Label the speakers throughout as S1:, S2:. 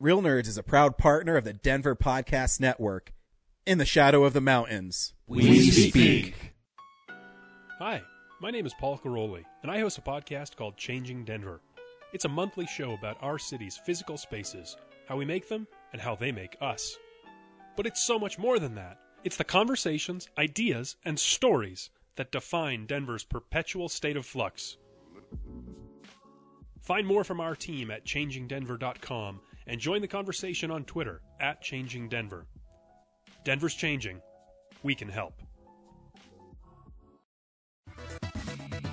S1: Real Nerds is a proud partner of the Denver Podcast Network. In the shadow of the mountains.
S2: We speak.
S3: Hi, my name is Paul Karolyi, and I host a podcast called Changing Denver. It's a monthly show about our city's physical spaces, how we make them, and how they make us. But it's so much more than that. It's the conversations, ideas, and stories that define Denver's perpetual state of flux. Find more from our team at changingdenver.com and join the conversation on Twitter at Changing Denver. Denver's changing. We can help.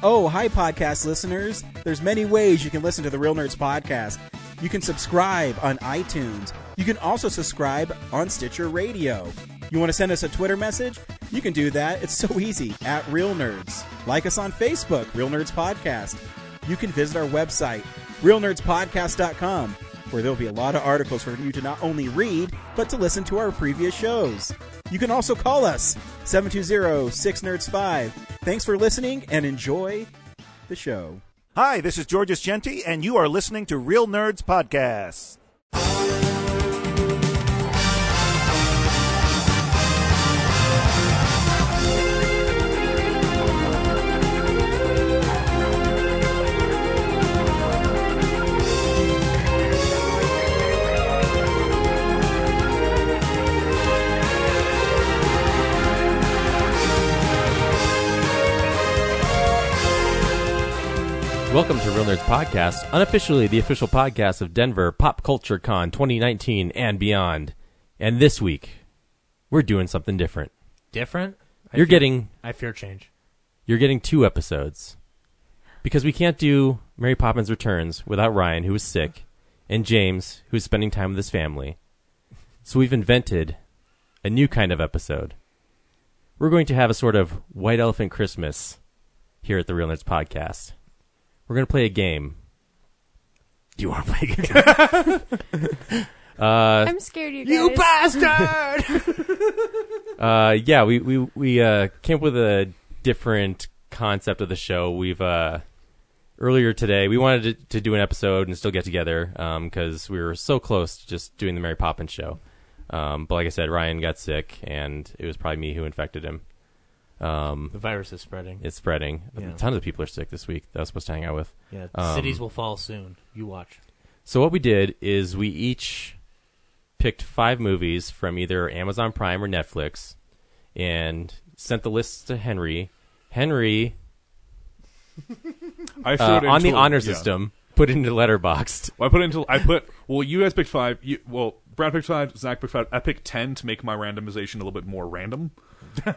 S1: Oh, hi, podcast listeners. There's many ways you can listen to the Real Nerds podcast. You can subscribe on iTunes. You can also subscribe on Stitcher Radio. You want to send us a Twitter message? You can do that. It's so easy at Real Nerds. Like us on Facebook, Real Nerds Podcast. You can visit our website, realnerdspodcast.com, where there'll be a lot of articles for you to not only read, but to listen to our previous shows. You can also call us 720-6nerds5. Thanks for listening and enjoy the show.
S4: Hi, this is Georges Genti, and you are listening to Real Nerds Podcasts.
S2: Welcome to Real Nerds Podcast, unofficially the official podcast of Denver Pop Culture Con 2019 and beyond. And this week, we're doing something different.
S5: different. I
S2: You're
S5: fear-
S2: getting
S5: I fear change.
S2: you're getting two episodes because we can't do Mary Poppins Returns without Ryan, who is sick, and James, who is spending time with his family. So we've invented a new kind of episode. We're going to have a sort of White Elephant Christmas here at the Real Nerds Podcast. We're going to play a game. Do you want to play a game? uh,
S6: I'm scared you guys.
S5: bastard!
S2: Uh, yeah, we we we uh, came up with a different concept of the show. We've uh, earlier today we wanted to, to do an episode and still get together because we were so close to just doing the Mary Poppins show. Um, but like I said, Ryan got sick, and it was probably me who infected him. Um,
S5: the virus is spreading.
S2: it's spreading.
S5: Yeah.
S2: A ton of people are sick this week that I was supposed to hang out with.
S5: yeah,
S2: um,
S5: cities will fall soon. You watch.
S2: So what we did is we each picked five movies from either Amazon Prime or Netflix, and sent the lists to Henry. Henry
S7: I threw
S2: uh,
S7: it
S2: on the
S7: into-
S2: honor
S7: yeah.
S2: system put it into Letterboxd.
S7: Well, I put it into. I put. Well, you guys picked five. You, well, Brad picked five. Zach picked five. I picked ten to make my randomization a little bit more random.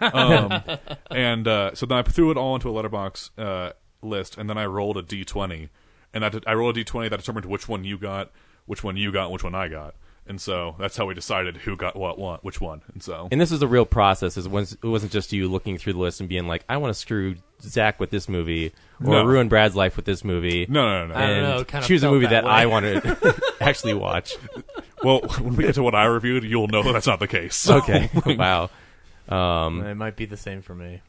S7: Um, and uh, so then I threw it all into a letterbox uh, list, and then I rolled a d twenty, and that I rolled a d twenty that determined which one you got, which one you got, and which one I got. And so that's how we decided who got what, what which one. And so
S2: And this is a real process. It wasn't, it wasn't just you looking through the list and being like, I want to screw Zach with this movie or
S7: No.
S2: ruin Brad's life with this movie.
S7: no, no, no, no.
S5: I don't
S2: and
S5: know,
S2: choose a movie
S5: that
S2: that. I want to actually watch.
S7: well, when we get to what I reviewed, you'll know that that's not the case. So,
S2: Okay. wow. Um,
S5: it might be the same for me.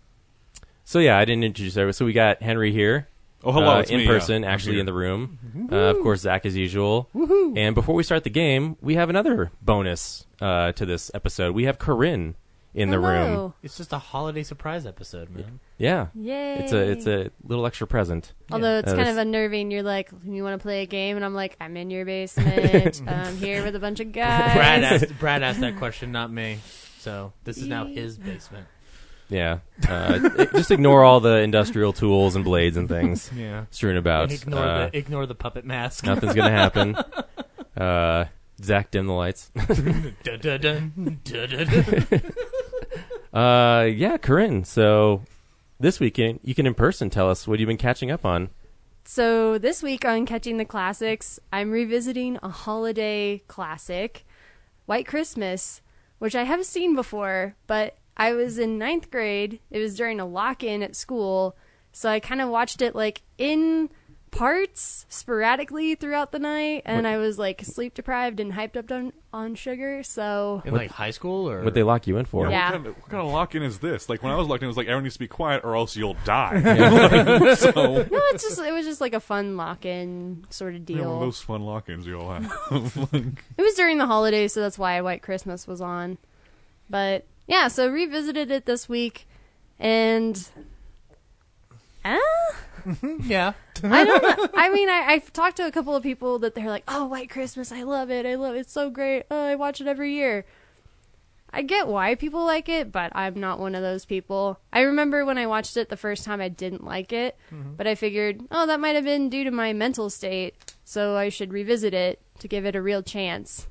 S2: so yeah, I didn't introduce everyone. So we got Henry here.
S7: Oh, hello,
S2: uh,
S7: it's
S2: in
S7: me,
S2: person,
S7: I'm
S2: actually in the room. Uh, of course, Zach as usual. And before we start the game, we have another bonus uh, to this episode. We have Corinne in the room.
S5: It's just a holiday surprise episode, man.
S2: Yeah,
S6: Yay.
S2: it's a it's a little extra present.
S6: Although it's
S2: Uh,
S6: kind
S2: this-
S6: of unnerving. You're like, you want to play a game? And I'm like, I'm in your basement. I'm here with a bunch of guys.
S5: Brad asked. Brad asked that question, not me. So this is now his basement.
S2: Yeah, uh, it- just ignore all the industrial tools and blades and things
S5: Yeah.
S2: strewn about.
S5: Ignore
S2: Uh,
S5: the ignore the puppet mask.
S2: nothing's gonna happen. Uh, Zach, dim the lights.
S5: Dun, dun, dun, dun, dun, dun.
S2: Uh, yeah, Corinne. So this weekend, you can in person tell us what you've been catching up on.
S6: So this week on Catching the Classics, I'm revisiting a holiday classic, White Christmas, which I have seen before, but I was in ninth grade. It was during a lock in at school, so I kind of watched it like in parts sporadically throughout the night, and I was like sleep deprived and hyped up on on sugar. So
S5: In like high school or
S2: What they lock you in for?
S6: Yeah.
S7: What kind, of, what kind of lock in is this? Like when I was locked in, it was like everyone needs to be quiet or else you'll die. so
S6: no, it's just it was just like a fun lock in sort of
S7: yeah, one of
S6: deal.
S7: those fun lock-ins you all have. like,
S6: It was during the holidays, so that's why White Christmas was on. But yeah, so revisited it this week, and ah,
S5: yeah.
S6: I don't know. I mean, I, I've talked to a couple of people that they're like, "Oh, White Christmas, I love it. I love it. It's so great. Oh, I watch it every year." I get why people like it, but I'm not one of those people. I remember when I watched it the first time, I didn't like it, but I figured, oh, that might have been due to my mental state, so I should revisit it to give it a real chance.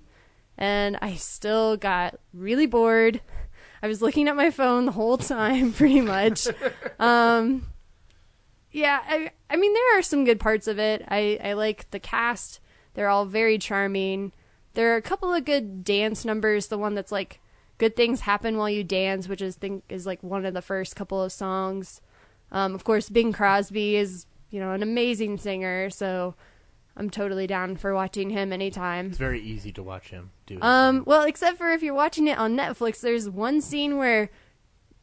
S6: And I still got really bored. I was looking at my phone the whole time, pretty much. um, yeah, I, I mean, there are some good parts of it. I, I like the cast. They're all very charming. There are a couple of good dance numbers. The one that's like "Good Things Happen While You Dance," which is think is like one of the first couple of songs. Um, of course, Bing Crosby is you know an amazing singer, so I'm totally down for watching him anytime.
S5: It's very easy to watch him do it.
S6: Um, well, except for if you're watching it on Netflix, there's one scene where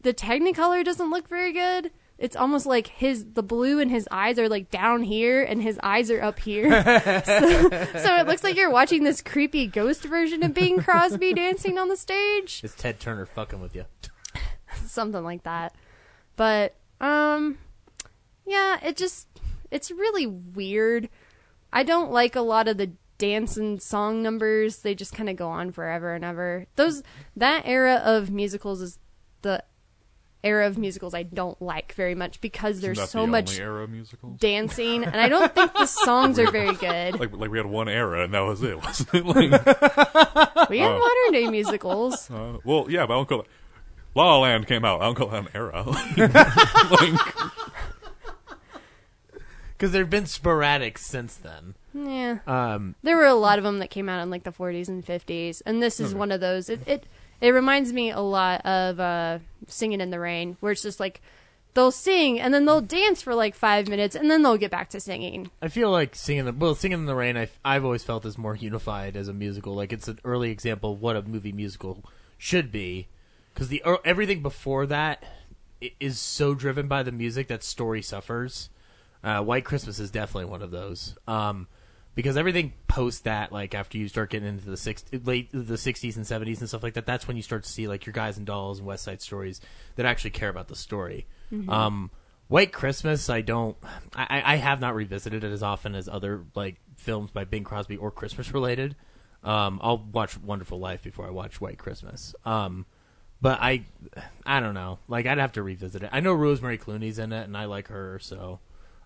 S6: the Technicolor doesn't look very good. It's almost like his the blue in his eyes are like down here and his eyes are up here. so, so it looks like you're watching this creepy ghost version of Bing Crosby dancing on the stage.
S5: It's Ted Turner fucking with you.
S6: Something like that. But um yeah, it just it's really weird. I don't like a lot of the dance and song numbers. They just kind of go on forever and ever. Those that era of musicals is the era of musicals I don't like very much because there's
S7: Isn't that
S6: so
S7: the
S6: much
S7: era of musicals.
S6: dancing and I don't think the songs are very good.
S7: Like, like we had one era and that was it, wasn't it? Like,
S6: We have modern day musicals.
S7: uh, well, yeah, but I don't call it. La La Land came out. I don't call that an era. like,
S5: Because they've been sporadic since then.
S6: Yeah.
S5: Um,
S6: There were a lot of them that came out in like the 40s and 50s, and this is one of those. It it it reminds me a lot of uh, "Singing in the Rain," where it's just like they'll sing and then they'll dance for like five minutes, and then they'll get back to singing.
S5: I feel like singing the well, singing in the rain. I, I've always felt is more unified as a musical. Like it's an early example of what a movie musical should be, because the er, everything before that is so driven by the music that story suffers. Uh, White Christmas is definitely one of those. Um, because everything post that, like after you start getting into the six, late the sixties and seventies and stuff like that, that's when you start to see like your guys and dolls and West Side Stories that actually care about the story. Um, White Christmas, I don't, I, I have not revisited it as often as other like films by Bing Crosby or Christmas related. Um, I'll watch Wonderful Life before I watch White Christmas. Um, but I, I don't know. Like I'd have to revisit it. I know Rosemary Clooney's in it, and I like her, so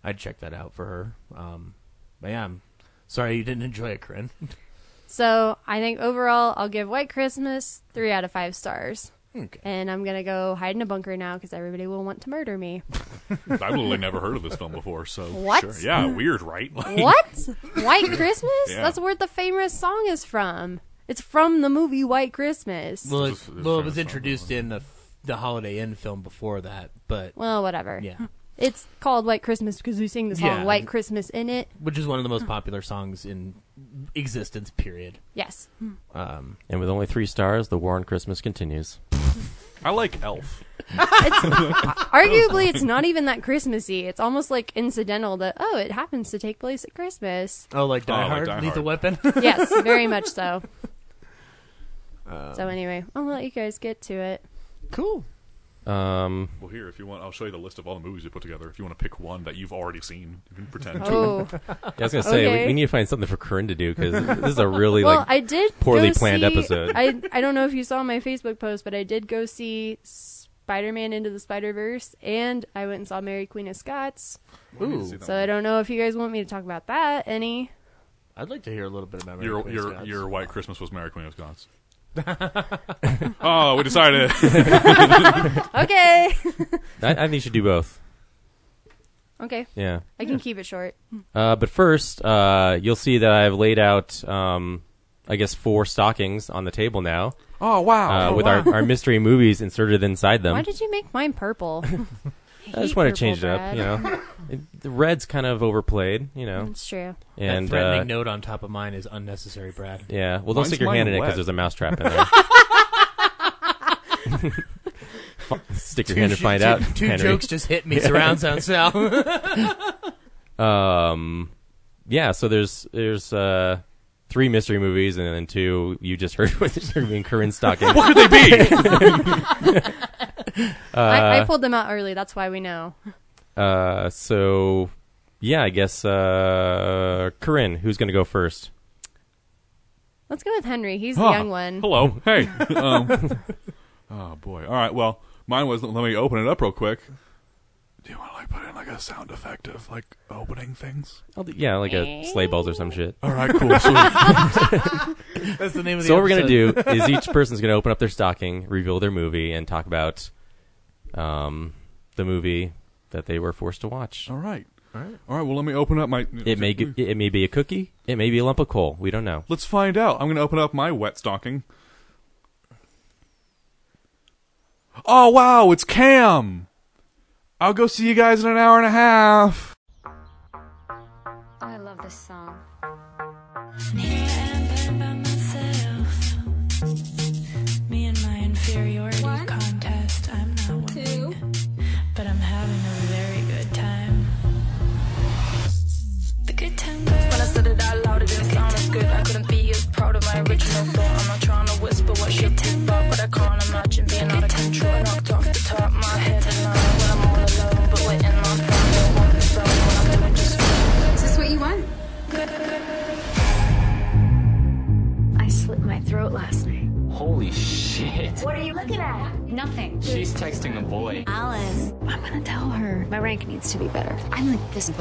S5: I'd check that out for her. Um, but yeah, I'm sorry you didn't enjoy it, Corinne.
S6: So I think overall, I'll give White Christmas three out of five stars.
S5: okay.
S6: And I'm gonna go hide in a bunker now because everybody will want to murder me.
S7: I've literally never heard of this film before, so
S6: What?
S7: Sure. Yeah, weird, right? Like,
S6: What? White Christmas?
S7: Yeah.
S6: That's where the famous song is from. It's from the movie White Christmas.
S5: Well, it,
S7: This is- this
S5: well, it
S7: is
S5: was
S7: kinda
S5: introduced in the the Holiday Inn film before that, but
S6: Well, whatever.
S5: yeah,
S6: It's called White Christmas because we sing the song
S5: Yeah.
S6: White Christmas in it.
S5: which is one of the most popular songs in existence. Period.
S6: Yes.
S5: Um,
S2: And with only three stars, the war on Christmas continues.
S7: I like Elf.
S6: Arguably, it's not even that Christmassy. It's almost like incidental that, oh, it happens to take place at Christmas.
S5: oh, like Die
S7: Oh, like
S5: Hard,
S7: Die
S5: Lethal
S7: Hard.
S5: Weapon.
S6: yes, very much so. so, anyway, I'll let you guys get to it.
S5: cool.
S2: Um,
S7: Well, here, if you want, I'll show you the list of all the movies we put together. If you want to pick one that you've already seen, you can pretend to.
S6: Oh,
S2: yeah, I was gonna say
S6: Okay.
S2: we, we need to find something for Corinne to do because this is a really
S6: well,
S2: like
S6: I did
S2: poorly planned
S6: see-
S2: episode.
S6: I I don't know if you saw my Facebook post, but I did go see Spider-Man into the Spider-Verse, and I went and saw Mary Queen of Scots.
S7: We need to
S5: Ooh.
S6: So. I don't know if you guys want me to talk about that any.
S5: I'd like to hear a little bit about Mary
S7: Your
S5: Queen of
S7: your
S5: Scots.
S7: your White Christmas was Mary Queen of Scots. oh, we decided.
S6: Okay.
S2: I, I think you should do both.
S6: okay,
S2: Yeah.
S6: I can keep it short.
S2: Uh, but first, uh, you'll see that I've laid out, um, I guess, four stockings on the table now,
S1: Oh wow!
S2: uh, with our, our mystery movies inserted inside them.
S6: Why did you make mine purple?
S2: I just want to change it up.
S6: bread.
S2: You know, It- the red's kind of overplayed. You know,
S6: It's true.
S2: and
S5: that threatening
S2: uh,
S5: note on top of mine is unnecessary, Brad.
S2: yeah. Well, don't
S7: Mine's
S2: stick your
S7: mine
S2: hand in it
S7: wet.
S2: because there's a mousetrap in there. stick your hand and find
S5: two,
S2: out.
S5: Two
S2: Henry.
S5: jokes just hit me. Surround sound now.
S2: Um, yeah. So there's there's uh three mystery movies and then two you just heard with me and Corinne Stocking.
S7: What could they be?
S6: I, I pulled them out early. That's why we know.
S2: Uh, so yeah, I guess uh, Corinne, who's gonna go first?
S6: Let's go with Henry. He's the young one.
S7: Hello. Hey. Um, oh boy. All right. Well, mine was. Let me open it up real quick. Do you want to like put in like a sound effect of like opening things?
S2: I'll do, yeah, like a sleigh bells or some shit.
S7: All right. Cool.
S5: That's the name of the
S2: So what we're gonna do is each person's gonna open up their stocking, reveal their movie, and talk about um, the movie that they were forced to watch.
S7: All right. All right. All right. Well, let me open up my.
S2: It may g- it may be a cookie, it may be a lump of coal. We don't know.
S7: Let's find out. I'm going to open up my wet stocking. Oh wow, it's Cam. I'll go see you guys in an hour and a half.
S8: I love this song.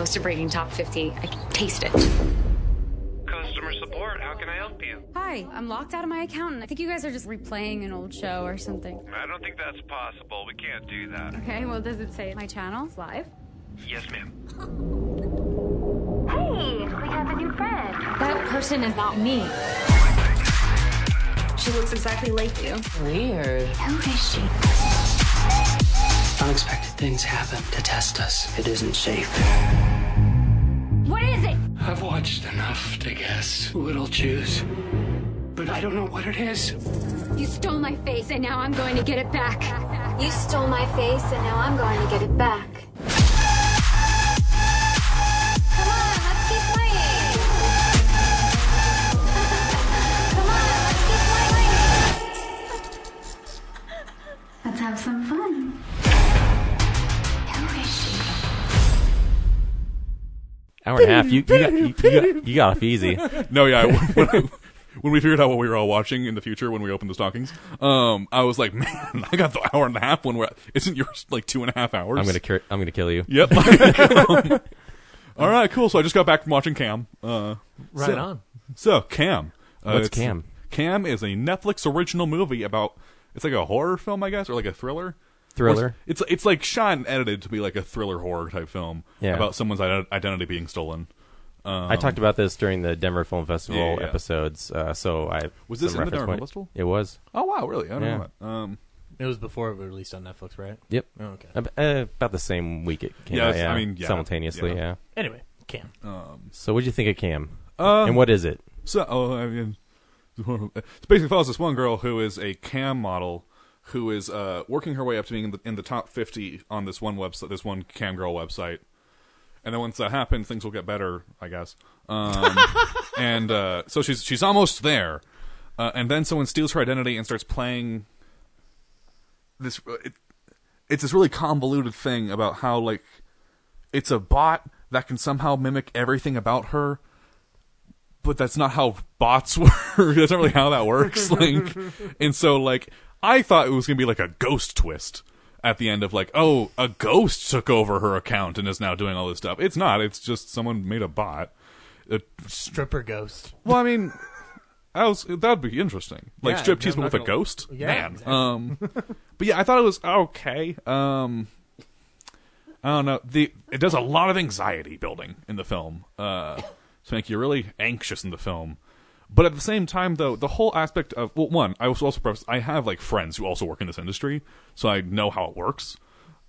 S8: Close to breaking top 50. I can taste it.
S9: Customer support, how can I help you?
S8: Hi, I'm locked out of my account, and I think you guys are just replaying an old show or something.
S9: I don't think that's possible. We can't do that.
S8: Okay, well, does it say my channel's live?
S9: Yes, ma'am.
S8: Hey, we have a new friend. That person is not me. She looks exactly like you.
S10: Weird.
S8: Who is she?
S10: Unexpected things happen to test us. It isn't safe.
S8: What is it?
S10: I've watched enough to guess who it'll choose. But I don't know what it is.
S8: You stole my face, and now I'm going to get it back. You stole my face, and now I'm going to get it back. Come on, let's keep playing. Come on, let's keep playing. Let's have some fun.
S2: Hour and a half. You you got you, you got, you got off easy.
S7: No, yeah. When, when we figured out what we were all watching in the future when we opened the stockings, um, I was like, man, I got the hour and a half when we're. Isn't yours like two and a half hours?
S2: I'm gonna cur- I'm gonna kill you.
S7: Yep. all right, cool. So I just got back from watching Cam. Uh,
S5: Right
S7: so,
S5: on.
S7: So Cam. Uh,
S2: What's
S7: it's-
S2: Cam?
S7: Cam is a Netflix original movie about. It's like a horror film, I guess, or like a thriller.
S2: Thriller.
S7: It's it's like shot and edited to be like a thriller horror type film
S2: Yeah.
S7: about someone's ident- identity being stolen. Um,
S2: I talked about this during the Denver Film Festival
S7: Yeah, yeah.
S2: episodes. Uh, so I
S7: Was this
S2: some
S7: in the
S2: reference
S7: Denver
S2: point.
S7: Film Festival?
S2: It was.
S7: Oh wow, really? I don't
S2: Yeah.
S7: know that. Um,
S5: It was before it was released on Netflix, right?
S2: Yep.
S5: Oh, okay.
S2: Ab- uh, about the same week it came
S7: Yeah,
S2: out.
S7: it's-
S2: Yeah,
S7: I mean, yeah,
S2: simultaneously.
S7: yeah.
S2: Yeah.
S5: Anyway, Cam.
S7: um,
S2: So what do you think of Cam?
S7: uh,
S2: and what is it?
S7: So, oh, I mean, it basically follows this one girl who is a cam model who is uh, working her way up to being in the, in the top 50 on this one website, this one cam girl website. And then once that happens, things will get better, I guess. Um, and uh, so she's she's almost there. Uh, and then someone steals her identity and starts playing this. uh, It, it's this really convoluted thing about how like it's a bot that can somehow mimic everything about her but that's not how bots work. that's not really how that works. Like, and so like I thought it was gonna be like a ghost twist at the end of like, oh, a ghost took over her account and is now doing all this stuff. It's not. It's just someone made a bot. A
S5: Stripper ghost.
S7: well, I mean, that was that'd be interesting. Like
S5: Yeah,
S7: striptease, but with a ghost.
S5: Yeah,
S7: Man,
S5: exactly.
S7: um, but yeah, I thought it was okay. Um, I don't know. The it does a lot of anxiety building in the film uh, to make you really anxious in the film. But at the same time, though, the whole aspect of well, one, I was also preface, I have like friends who also work in this industry, so I know how it works.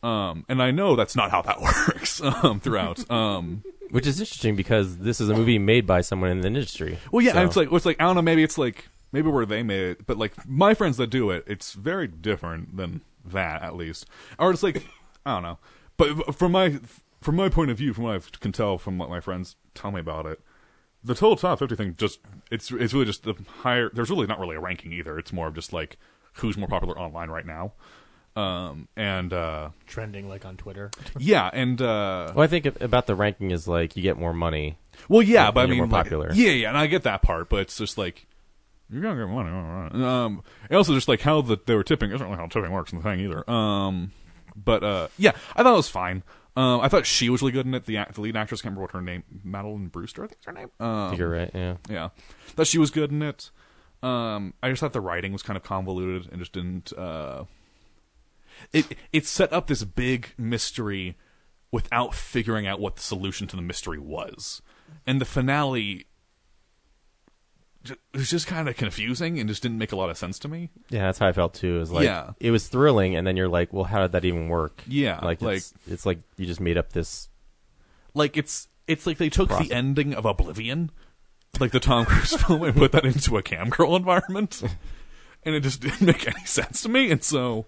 S7: Um, and I know that's not how that works um, throughout. Um,
S2: Which is interesting because this is a movie made by someone in the industry.
S7: well, yeah,
S2: So-
S7: it's like it's like I don't know. Maybe it's like maybe where they made it, but like my friends that do it, it's very different than that at least. Or it's like I don't know. But from my from my point of view, from what I can tell from what my friends tell me about it, the total top fifty thing just it's it's really just the higher. There's really not really a ranking either. It's more of just like who's more popular online right now. Um and uh
S5: Trending like on Twitter.
S7: yeah and uh
S2: Well, I think about the ranking is like you get more money.
S7: Well, yeah,
S2: when
S7: but I
S2: you're
S7: mean,
S2: more
S7: like-
S2: popular.
S7: yeah, yeah, and I get that part, but it's just like you're gonna get money. all right. Um, and also just like how the, they were tipping isn't really how tipping works in the thing either. Um, but uh, yeah, I thought it was fine. Um, I thought she was really good in it. The act, the lead actress, can't remember what her name, Madeline Brewster, I think is her name. Um,
S2: I think you're right. Yeah.
S7: yeah, thought she was good in it. Um, I just thought the writing was kind of convoluted and just didn't. Uh, it it set up this big mystery without figuring out what the solution to the mystery was, and the finale ju- was just kind of confusing and just didn't make a lot of sense to me.
S2: Yeah, that's how I felt too. Is like
S7: Yeah.
S2: it was thrilling, and then you're like, well, how did that even work?
S7: Yeah,
S2: like
S7: like-
S2: it's, it's like you just made up this.
S7: Like it's it's like they took
S2: Process.
S7: the ending of Oblivion, like the Tom Cruise film, and put that into a cam girl environment, and it just didn't make any sense to me. And so,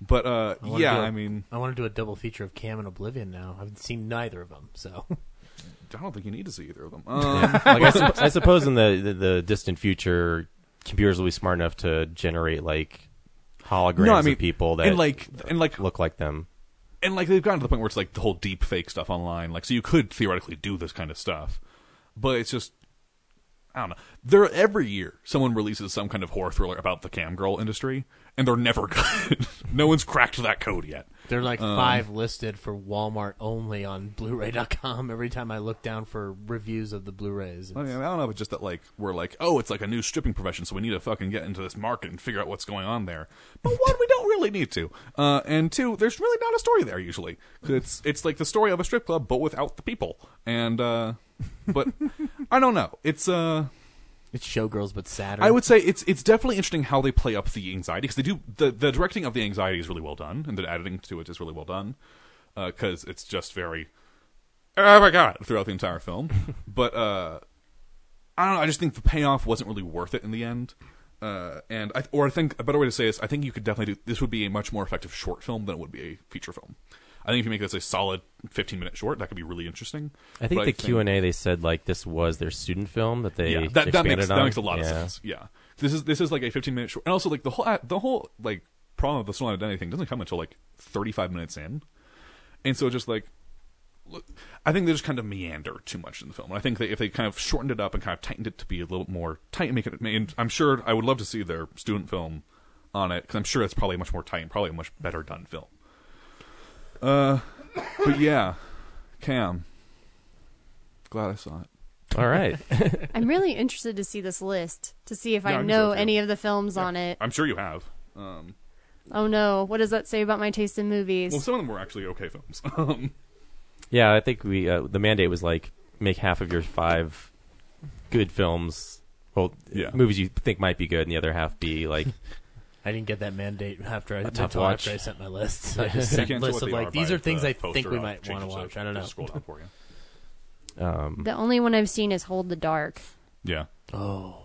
S7: but uh,
S5: I
S7: yeah,
S5: do a-
S7: I mean,
S5: I want to do a double feature of Cam and Oblivion now. I haven't seen neither of them, so
S7: I don't think you need to see either of them. Um,
S2: like I, sup- I suppose in the, the the distant future, computers will be smart enough to generate like holograms
S7: No, I mean,
S2: of people that
S7: and like and like
S2: look like them.
S7: and like they've gotten to the point where it's like the whole deep fake stuff online. Like, so you could theoretically do this kind of stuff, but it's just I don't know. There every year someone releases some kind of horror thriller about the cam girl industry, and they're never good. no one's cracked that code yet.
S5: there are like
S7: Um,
S5: five listed for Walmart only on Blu-ray.com. Every time I look down for reviews of the Blu-rays,
S7: I, mean, I don't know if it's just that like we're like, oh, it's like a new stripping profession, so we need to fucking get into this market and figure out what's going on there. But one, we don't really need to, uh, and two, there's really not a story there usually. It's it's like the story of a strip club, but without the people. And uh, but I don't know. It's uh.
S5: it's showgirls but sadder.
S7: I would say it's it's definitely interesting how they play up the anxiety because they do the the directing of the anxiety is really well done and the editing to it is really well done because it's just very oh my god throughout the entire film. but uh, I don't know. I just think the payoff wasn't really worth it in the end. Uh, and I, or I think a better way to say this, I think you could definitely do this would be a much more effective short film than it would be a feature film. I think if you make this a solid 15 minute short, that could be really interesting.
S2: I think
S7: But
S2: the Q and A they said like this was their student film that they
S7: yeah, that, that makes
S2: on.
S7: that makes a lot of sense. Yeah, this is this is like a 15 minute short, and also like the whole the whole like problem of the Stolen Identity thing doesn't come until like 35 minutes in, and so just like. I think they just kind of meander too much in the film. And I think that if they kind of shortened it up and kind of tightened it to be a little more tight, make it. And I'm sure I would love to see their student film on it because I'm sure it's probably much more tight and probably a much better done film. Uh, but yeah, Cam. Glad I saw it.
S2: All right.
S6: I'm really interested to see this list to see if
S7: Yeah,
S6: I
S7: I'm
S6: know
S7: sure too.
S6: any of the films
S7: Yeah.
S6: on it.
S7: I'm sure you have. Um,
S6: Oh no, what does that say about my taste in movies?
S7: well, some of them were actually okay films. Um,
S2: yeah, I think we uh, the mandate was like make half of your five good films. Well,
S7: Yeah.
S2: movies you think might be good, and the other half be like
S5: I didn't get that mandate after I
S2: A tough
S5: until
S2: watch.
S5: after I sent my list. So I just sent
S7: can't
S5: lists of like these are things
S7: the
S5: I think we might want to watch. I don't know.
S7: Scroll down for you.
S2: um,
S6: the only one I've seen is Hold the Dark.
S7: Yeah.
S5: Oh,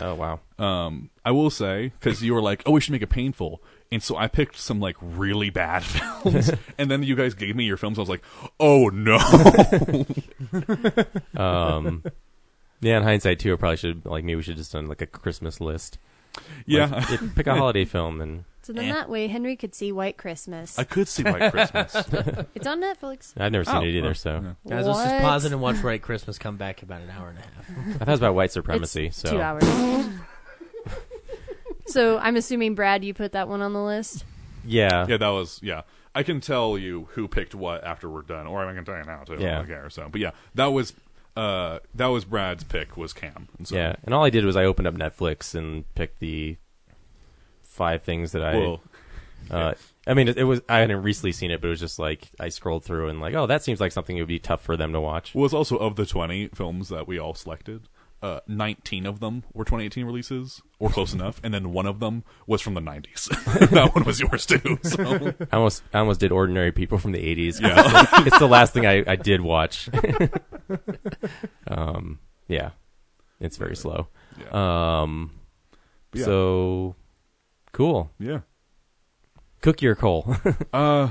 S2: oh wow.
S7: Um, I will say because you were like, "Oh, we should make it painful," and so I picked some like really bad films, and then you guys gave me your films. I was like, "Oh no!"
S2: Um, yeah, in hindsight too, I probably should like maybe we should just done like a Christmas list.
S7: Yeah,
S2: Like, it- pick a holiday film and
S6: So then
S7: Eh.
S6: that way Henry could see White Christmas.
S7: I could see White Christmas.
S6: it's on Netflix.
S2: I've never seen
S7: Oh,
S2: it either.
S7: well,
S2: So
S7: yeah.
S5: guys, let's just
S6: What?
S5: pause it and watch White Christmas. Come back about an hour and a half.
S2: I thought it was about white supremacy.
S6: It's
S2: so
S6: two hours. so I'm assuming Brad, you put that one on the list.
S2: yeah,
S7: yeah, that was yeah. I can tell you who picked what after we're done, or I can tell you now too.
S2: Yeah.
S7: I don't care. So, but yeah, that was uh that was Brad's pick was Cam. And so,
S2: yeah. And all I did was I opened up Netflix and picked the five things that I.
S7: Well,
S2: uh, I mean, it, it was I hadn't recently seen it, but it was just like I scrolled through and like, oh, that seems like something it would be tough for them to watch.
S7: was also of the twenty films that we all selected. uh, 19 of them were 2018 releases, or close enough, and then one of them was from the 90s. that one was yours too. So.
S2: I almost I almost did Ordinary People from the 80s.
S7: Yeah.
S2: It's the, it's the last thing I, I did watch. um, yeah. It's very slow. Yeah.
S7: Um, yeah.
S2: so cool.
S7: Yeah.
S2: Cookie or coal?
S7: Uh,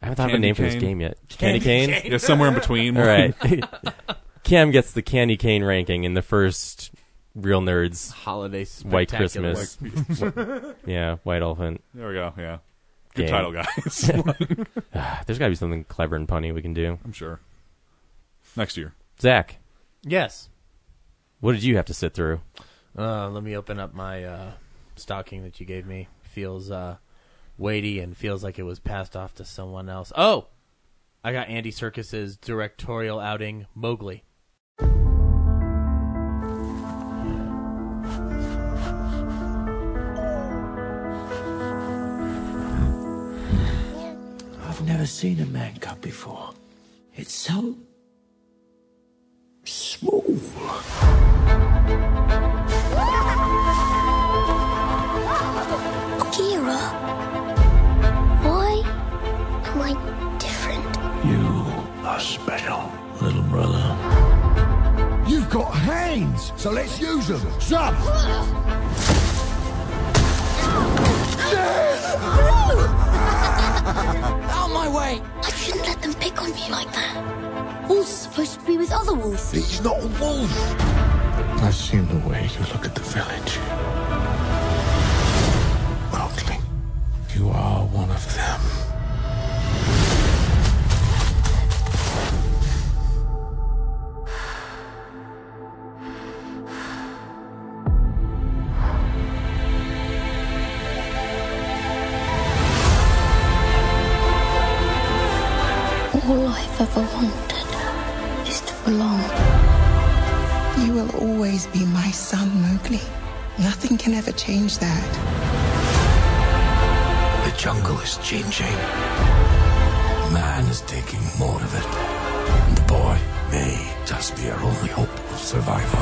S2: I haven't thought of a
S7: Candy
S2: name for this
S7: cane.
S2: game yet. Candy,
S7: Candy
S2: cane?
S7: cane. Yeah, somewhere in between.
S2: All right. Cam gets the candy cane ranking in the first Real Nerds
S5: Holiday
S2: White
S5: Spectacular.
S2: Christmas. yeah, White Elephant.
S7: There we go. Yeah. Good
S2: game.
S7: title, guys.
S2: There's got to be something clever and punny we can do.
S7: I'm sure. Next year.
S2: Zach,
S5: Yes.
S2: what did you have to sit through?
S5: Uh, let me open up my uh, stocking that you gave me. Feels uh, weighty and feels like it was passed off to someone else. Oh, I got Andy Serkis's directorial outing, Mowgli.
S11: I've never seen a man cub before. It's so small.
S12: Kira, why am I different?
S11: You are special, little brother.
S13: You've got hands, so let's use them. Jump!
S12: Out my way! I shouldn't let them pick on me like that. Wolf's supposed to be with other wolves.
S13: He's not a wolf.
S11: I've seen the way you look at the village. Mowgli, you are one of them.
S14: Son, Mowgli. Nothing can ever change that.
S11: The jungle is changing. Man is taking more of it. And the boy may just be our only hope of survival.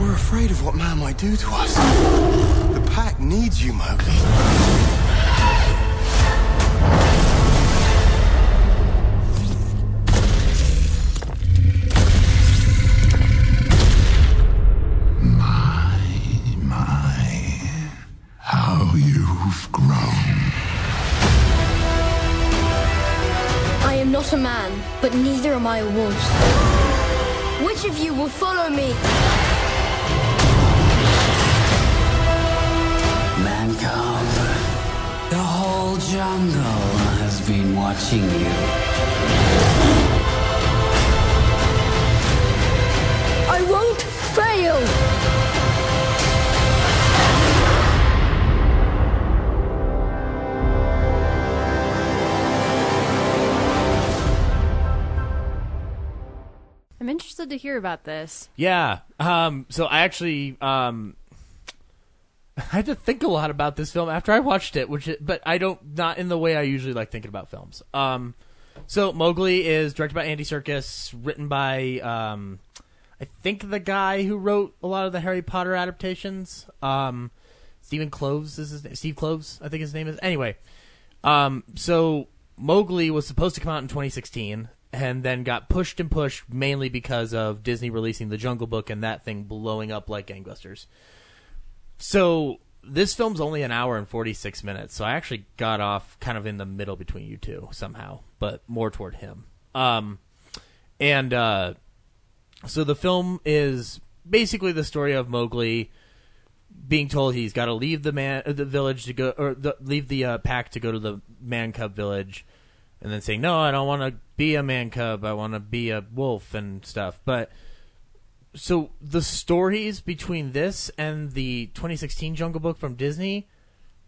S13: We're afraid of what man might do to us. The pack needs you, Mowgli.
S11: You've grown.
S12: I am not a man, but neither am I a wolf. Which of you will follow me?
S15: Man cub, the whole jungle has been watching you.
S12: I won't fail!
S6: I'm interested to hear about this.
S5: Yeah. Um, so I actually um, I had to think a lot about this film after I watched it, which it, but I don't not in the way I usually like thinking about films. Um, so Mowgli is directed by Andy Serkis, written by um, I think the guy who wrote a lot of the Harry Potter adaptations. Um, Stephen Kloves is his name. Steve Kloves, I think his name is. Anyway, um, so Mowgli was supposed to come out in 2016 and then got pushed and pushed mainly because of Disney releasing The Jungle Book and that thing blowing up like gangbusters. So this film's only an hour and 46 minutes. So I actually got off kind of in the middle between you two somehow, but more toward him. Um, and uh, so the film is basically the story of Mowgli being told he's got to leave the man uh, the village to go or the, leave the uh, pack to go to the man cub village and then saying no i don't want to be a man cub i want to be a wolf and stuff but so the stories between this and the 2016 jungle book from disney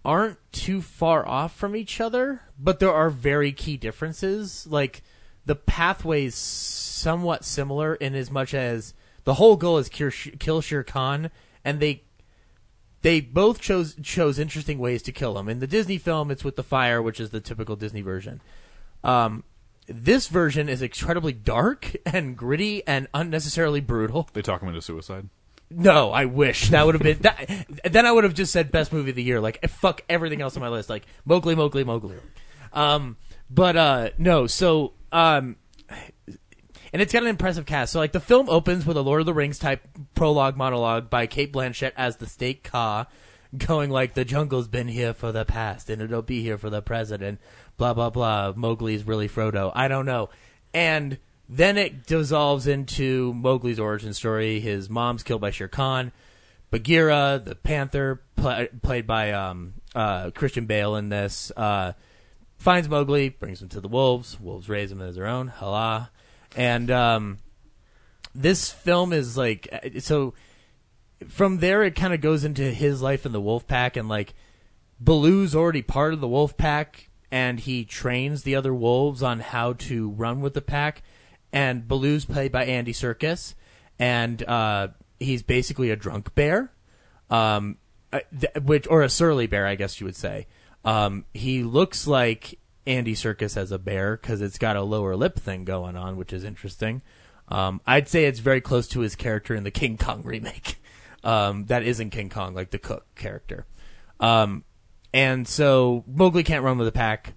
S5: aren't too far off from each other but there are very key differences like the pathways somewhat similar in as much as the whole goal is kill, Shere Khan, and they they both chose chose interesting ways to kill him. In the Disney film, it's with the fire, which is the typical Disney version. Um, this version is incredibly dark and gritty and unnecessarily brutal.
S7: They talk him into suicide.
S5: No, I wish that would have been that. Then I would have just said best movie of the year. Like fuck everything else on my list. Like Mowgli, Mowgli, Mowgli. Um, but uh, no. So um, and it's got an impressive cast. So like the film opens with a Lord of the Rings type prologue monologue by Cate Blanchett as the State Kaa, going like the jungle's been here for the past and it'll be here for the present and blah blah blah. Mowgli's really Frodo. I don't know. And then it dissolves into Mowgli's origin story. His mom's killed by Shere Khan. Bagheera, the panther, pl- played by um, uh, Christian Bale in this, uh, finds Mowgli, brings him to the wolves. Wolves raise him as their own. Hala. And um, this film is like uh, so. From there, it kind of goes into his life in the wolf pack, and like Baloo's already part of the wolf pack, and he trains the other wolves on how to run with the pack. And Baloo's played by Andy Serkis, and uh, he's basically a drunk bear, um, uh, which or a surly bear, I guess you would say. Um, he looks like Andy Serkis as a bear because it's got a lower lip thing going on, which is interesting. Um, I'd say it's very close to his character in the King Kong remake. Um, that isn't King Kong, like the Cook character. Um, and so Mowgli can't run with the pack.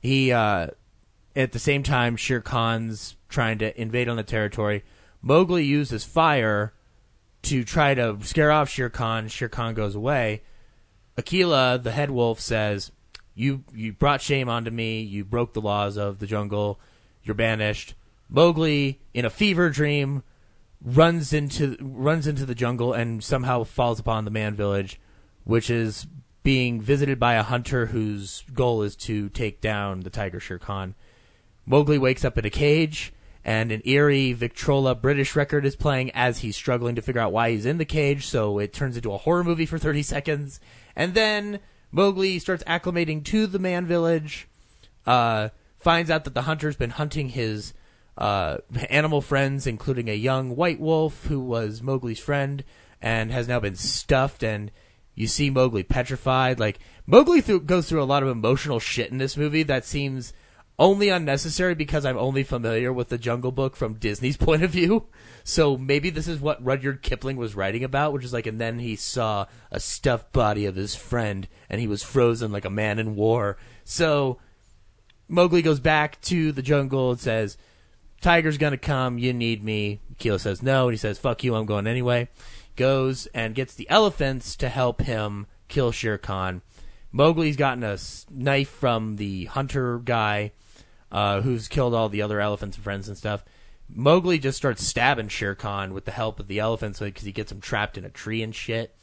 S5: He, uh, at the same time, Shere Khan's trying to invade on the territory. Mowgli uses fire to try to scare off Shere Khan. Shere Khan goes away. Akela, the head wolf, says, "You you brought shame onto me. You broke the laws of the jungle. You're banished." Mowgli, in a fever dream, runs into runs into the jungle and somehow falls upon the man village, which is being visited by a hunter whose goal is to take down the tiger Shere Khan. Mowgli wakes up in a cage, and an eerie Victrola British record is playing as he's struggling to figure out why he's in the cage. So it turns into a horror movie for 30 seconds, and then Mowgli starts acclimating to the man village. Uh, finds out that the hunter's been hunting his uh, animal friends, including a young white wolf who was Mowgli's friend and has now been stuffed. And you see Mowgli petrified. Like Mowgli through, goes through a lot of emotional shit in this movie that seems only unnecessary because I'm only familiar with the Jungle Book from Disney's point of view. So maybe this is what Rudyard Kipling was writing about, which is like, and then he saw a stuffed body of his friend, and he was frozen like a man in war. So Mowgli goes back to the jungle and says, Tiger's gonna come. You need me. Kilo says no, and he says, "Fuck you. I'm going anyway." Goes and gets the elephants to help him kill Shere Khan. Mowgli's gotten a knife from the hunter guy, uh, who's killed all the other elephants and friends and stuff. Mowgli just starts stabbing Shere Khan with the help of the elephants because he gets him trapped in a tree and shit.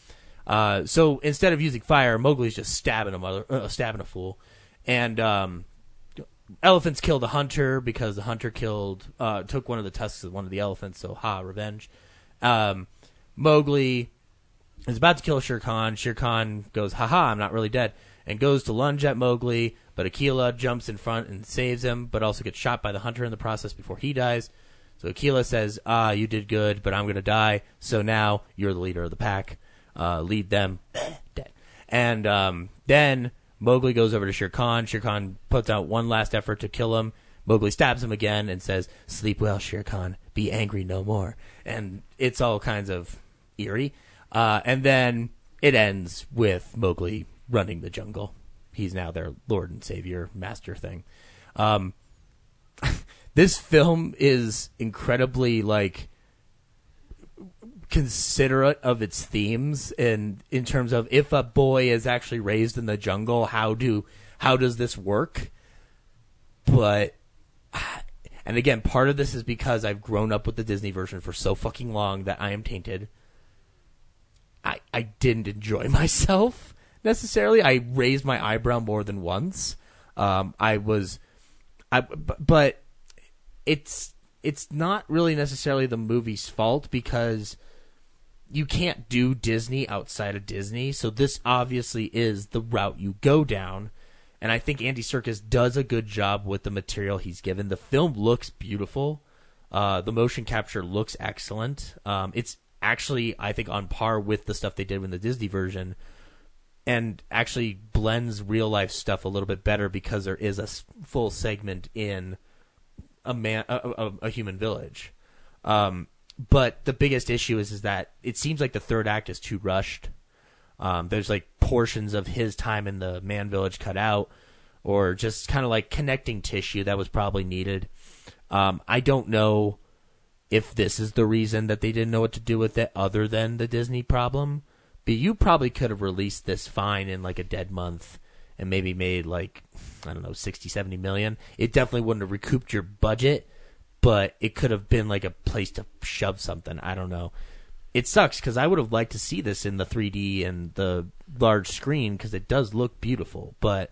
S5: Uh, so instead of using fire, Mowgli's just stabbing a mother, uh, stabbing a fool, and um, elephants kill the hunter because the hunter killed uh, took one of the tusks of one of the elephants. So ha, revenge. Um, Mowgli is about to kill Shere Khan. Shere Khan goes, haha, I'm not really dead, and goes to lunge at Mowgli. But Akela jumps in front and saves him, but also gets shot by the hunter in the process before he dies. So Akela says, ah, you did good, but I'm going to die. So now you're the leader of the pack. Uh, lead them. Dead. And um, then Mowgli goes over to Shere Khan. Shere Khan puts out one last effort to kill him. Mowgli stabs him again and says, "Sleep well, Shere Khan. Be angry no more." And it's all kinds of eerie. Uh, and then it ends with Mowgli running the jungle. He's now their lord and savior, master thing. Um, this film is incredibly like considerate of its themes and in terms of if a boy is actually raised in the jungle how do how does this work? But and again part of this is because I've grown up with the Disney version for so fucking long that I am tainted. I I didn't enjoy myself necessarily. I raised my eyebrow more than once. Um I was I but it's it's not really necessarily the movie's fault because you can't do Disney outside of Disney. So this obviously is the route you go down. And I think Andy Serkis does a good job with the material he's given. The film looks beautiful. Uh, the motion capture looks excellent. Um, it's actually, I think, on par with the stuff they did in the Disney version. and actually blends real life stuff a little bit better because there is a full segment in a man a, a, a human village. Um, but the biggest issue is is that it seems like the third act is too rushed. Um, there's like portions of his time in the man village cut out, or just kind of like connecting tissue that was probably needed. Um, I don't know if this is the reason that they didn't know what to do with it, other than the Disney problem. But you probably could have released this fine in like a dead month and maybe made like I don't know 60, 70 million. It definitely wouldn't have recouped your budget, but it could have been like a place to shove something. I don't know. It sucks because I would have liked to see this in the 3D and the large screen because it does look beautiful. But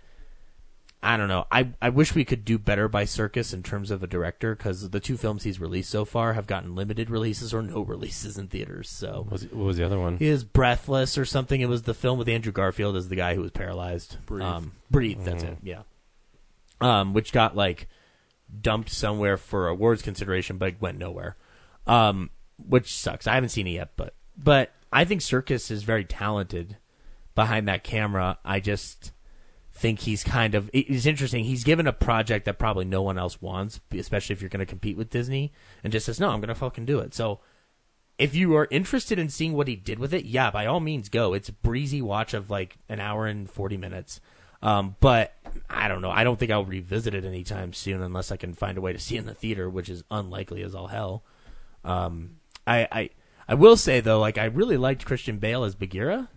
S5: I don't know. I I wish we could do better by Serkis in terms of a director because the two films he's released so far have gotten limited releases or no releases in theaters. So
S2: What was, what was the other one?
S5: he is Breathless or something. It was the film with Andrew Garfield as the guy who was paralyzed.
S7: Breathe.
S5: Um, breathe. That's
S2: Mhm.
S5: it. Yeah. Um, which got like dumped somewhere for awards consideration, but went nowhere. Um, which sucks. I haven't seen it yet, but but I think Serkis is very talented behind that camera. I just think he's kind of it- it's interesting. He's given a project that probably no one else wants, especially if you're going to compete with Disney, and just says, "No, I'm going to fucking do it." So if you are interested in seeing what he did with it, yeah, by all means go. It's a breezy watch of like an hour and 40 minutes. Um, but I don't know. I don't think I'll revisit it anytime soon unless I can find a way to see it in the theater, which is unlikely as all hell. Um, I, I, I will say though, like I really liked Christian Bale as Bagheera.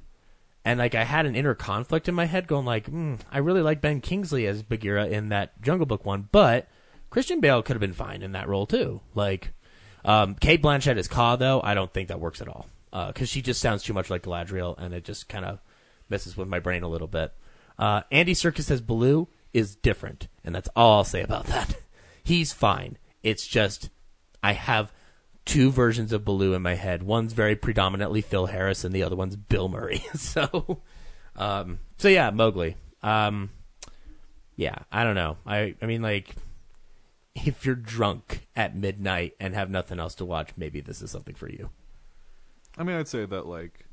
S5: And like I had an inner conflict in my head going like, mm, I really like Ben Kingsley as Bagheera in that Jungle Book one, but Christian Bale could have been fine in that role too. Like, um, Cate Blanchett as Kaa though, I don't think that works at all because she just sounds too much like Galadriel, and it just kind of messes with my brain a little bit. Uh, Andy Serkis as Baloo is different, and that's all I'll say about that. He's fine. It's just I have two versions of Baloo in my head. One's very predominantly Phil Harris, and the other one's Bill Murray. so, um, so yeah, Mowgli. Um, yeah, I don't know. I I mean, like, if you're drunk at midnight and have nothing else to watch, maybe this is something for you.
S7: I mean, I'd say that like,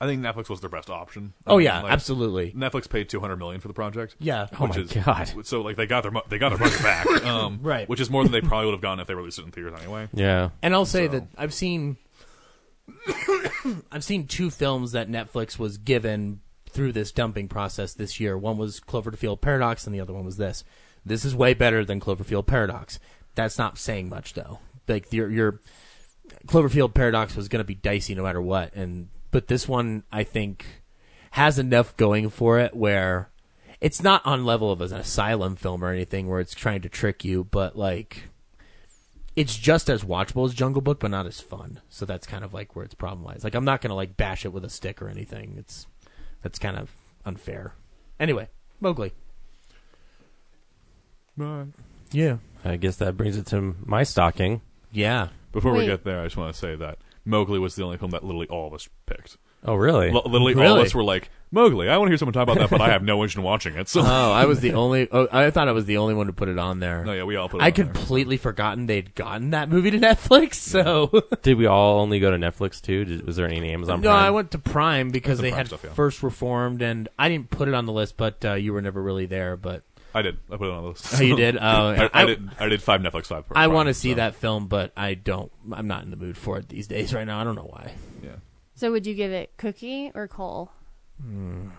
S7: I think Netflix was their best option.
S5: Oh,
S7: mean,
S5: yeah,
S7: like,
S5: absolutely.
S7: Netflix paid two hundred million for the project.
S5: Yeah.
S2: Oh
S7: which
S2: my
S7: is,
S2: God.
S7: So like they got their mo- they got their money back, um,
S5: Right.
S7: Which is more than they probably would have gotten if they released it in theaters anyway.
S2: Yeah.
S5: And I'll say
S7: So-
S5: that I've seen I've seen two films that Netflix was given through this dumping process this year. One was Cloverfield Paradox and the other one was this. This is way better than Cloverfield Paradox. That's not saying much though. Like your your Cloverfield Paradox was going to be dicey no matter what and but this one I think has enough going for it where it's not on level of an asylum film or anything where it's trying to trick you, but like it's just as watchable as Jungle Book, but not as fun. So that's kind of like where its problem lies. Like I'm not gonna like bash it with a stick or anything. It's that's kind of unfair. Anyway, Mowgli. Yeah.
S2: I guess that brings it to my stocking.
S5: Yeah.
S7: Before we get there, I just want to say that Mowgli was the only film that literally all of us picked.
S2: Oh, really?
S7: L- literally, all
S5: Really?
S7: of us were like Mowgli. I want to hear someone talk about that, but I have no interest in watching it. So,
S5: Oh, I was the only. Oh, I thought I was the only one to put it on there.
S7: no, yeah, we all put. It
S5: I
S7: on there.
S5: completely forgotten they'd gotten that movie to Netflix. So
S2: Did we all only go to Netflix too? Did, was there any Amazon
S5: no,
S2: Prime?
S5: I went to Prime because
S7: Some
S5: they
S7: Prime
S5: had
S7: stuff, yeah.
S5: first Reformed, and I didn't put it on the list, but uh, you were never really there. But
S7: I did. I put it on the list.
S5: Oh, you did? Oh,
S7: I, I
S5: I-
S7: did. I did five Netflix five.
S5: I want to see
S7: so,
S5: that film, but I don't. I'm not in the mood for it these days right now. I don't know why.
S7: Yeah.
S6: So would you give it cookie or coal? Or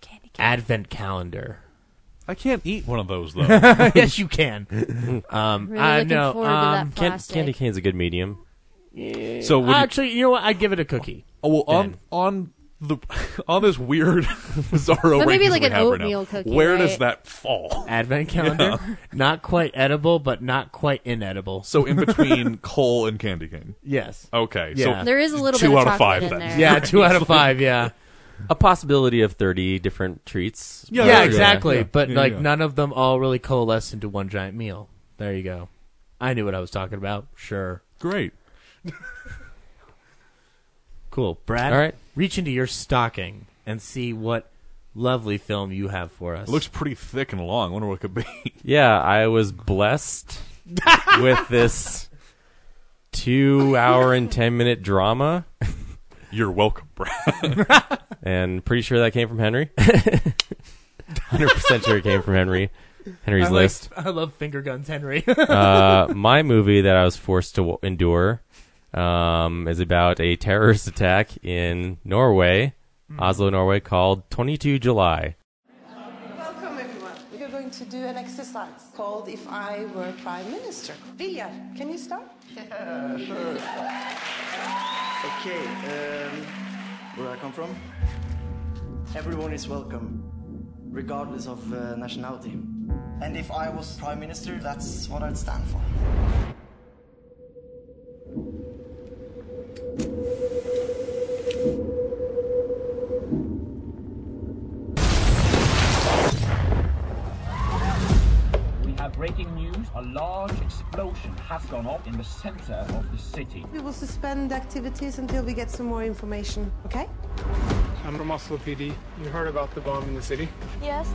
S6: candy cane?
S5: Advent calendar.
S7: I can't eat one of those though.
S5: yes, you can. Um,
S6: Really
S5: I know.
S6: forward to that
S5: um,
S2: Can- candy cane's a good medium.
S7: so would you,
S5: actually, you know what? I'd give it a cookie.
S7: oh, well, on on the on this weird bizarro
S6: But maybe like
S7: we
S6: an
S7: have right now,
S6: oatmeal cookie,
S7: Where does that fall?
S5: Advent calendar, not quite edible, but not quite inedible.
S7: So in between coal and candy cane.
S5: yes.
S7: Okay,
S5: Yeah.
S7: so
S6: There is a little
S7: two
S6: bit of
S7: out of five then.
S6: there.
S5: Yeah, two out of five. Yeah.
S2: A possibility of thirty different treats.
S7: Yeah,
S5: yeah,
S7: there you go.
S5: exactly.
S7: Yeah.
S5: But
S7: Yeah,
S5: like
S7: yeah.
S5: none of them all really coalesce into one giant meal. There you go. I knew what I was talking about. Sure.
S7: great.
S5: Cool. Brad,
S2: All right.
S5: Reach into your stocking and see what lovely film you have for us.
S7: It looks pretty thick and long. I wonder what it could be.
S2: Yeah, I was blessed with this two hour and ten minute drama
S7: You're welcome, Brad.
S2: and pretty sure that came from Henry. Hundred percent sure it came from Henry. Henry's
S5: I like-
S2: list.
S5: I love finger guns, Henry.
S2: uh, my movie that I was forced to w- endure um, is about a terrorist attack in Norway, Oslo, Norway, called Twenty Two July.
S16: Welcome, everyone. We are going to do an exercise called If I Were Prime Minister. Vilja, can you start?
S17: Yeah, sure. Okay, um, where I come from, everyone is welcome, regardless of uh, nationality. And if I was prime minister, that's what I'd stand for.
S18: A large explosion has gone off in the center of the city.
S16: We will suspend activities until we get some more information, okay?
S19: I'm from Oslo PD. You heard about the bomb in the city?
S16: Yes.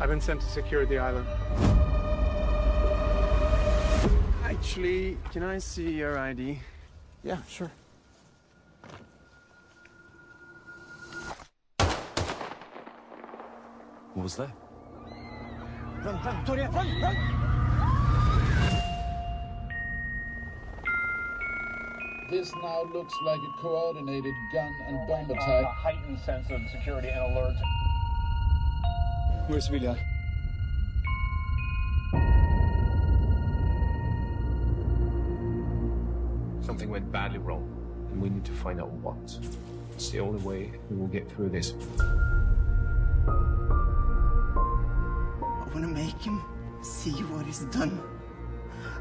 S19: I've been sent to secure the island. Actually, can I see your ID?
S17: Yeah, sure.
S20: What was that?
S17: Run, run, Toria, run, run!
S21: This now looks like a coordinated gun and bomb uh,
S18: A
S21: attack.
S18: heightened sense of security and alert.
S19: Where's Vilja?
S22: Something went badly wrong, and we need to find out what. It's the only way we will get through this.
S17: I want to make him see what he's done.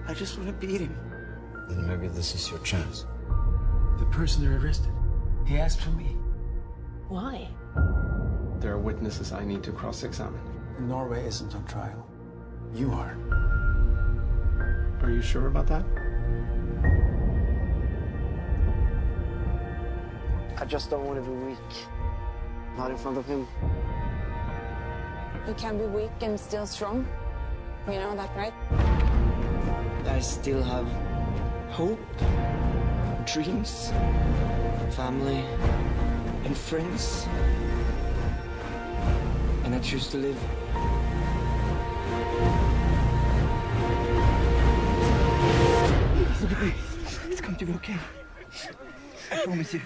S17: I just want to beat him.
S20: Then maybe this is your chance.
S19: The person they arrested.
S17: He asked for me.
S16: Why?
S19: There are witnesses I need to cross-examine.
S17: Norway isn't on trial. You are.
S19: Are you sure about that?
S17: I just don't want to be weak. Not in front of him.
S23: You can be weak and still strong. You know that, right?
S17: I still have hope, dreams, family, and friends. And I choose to live. It's to be okay. I promise you.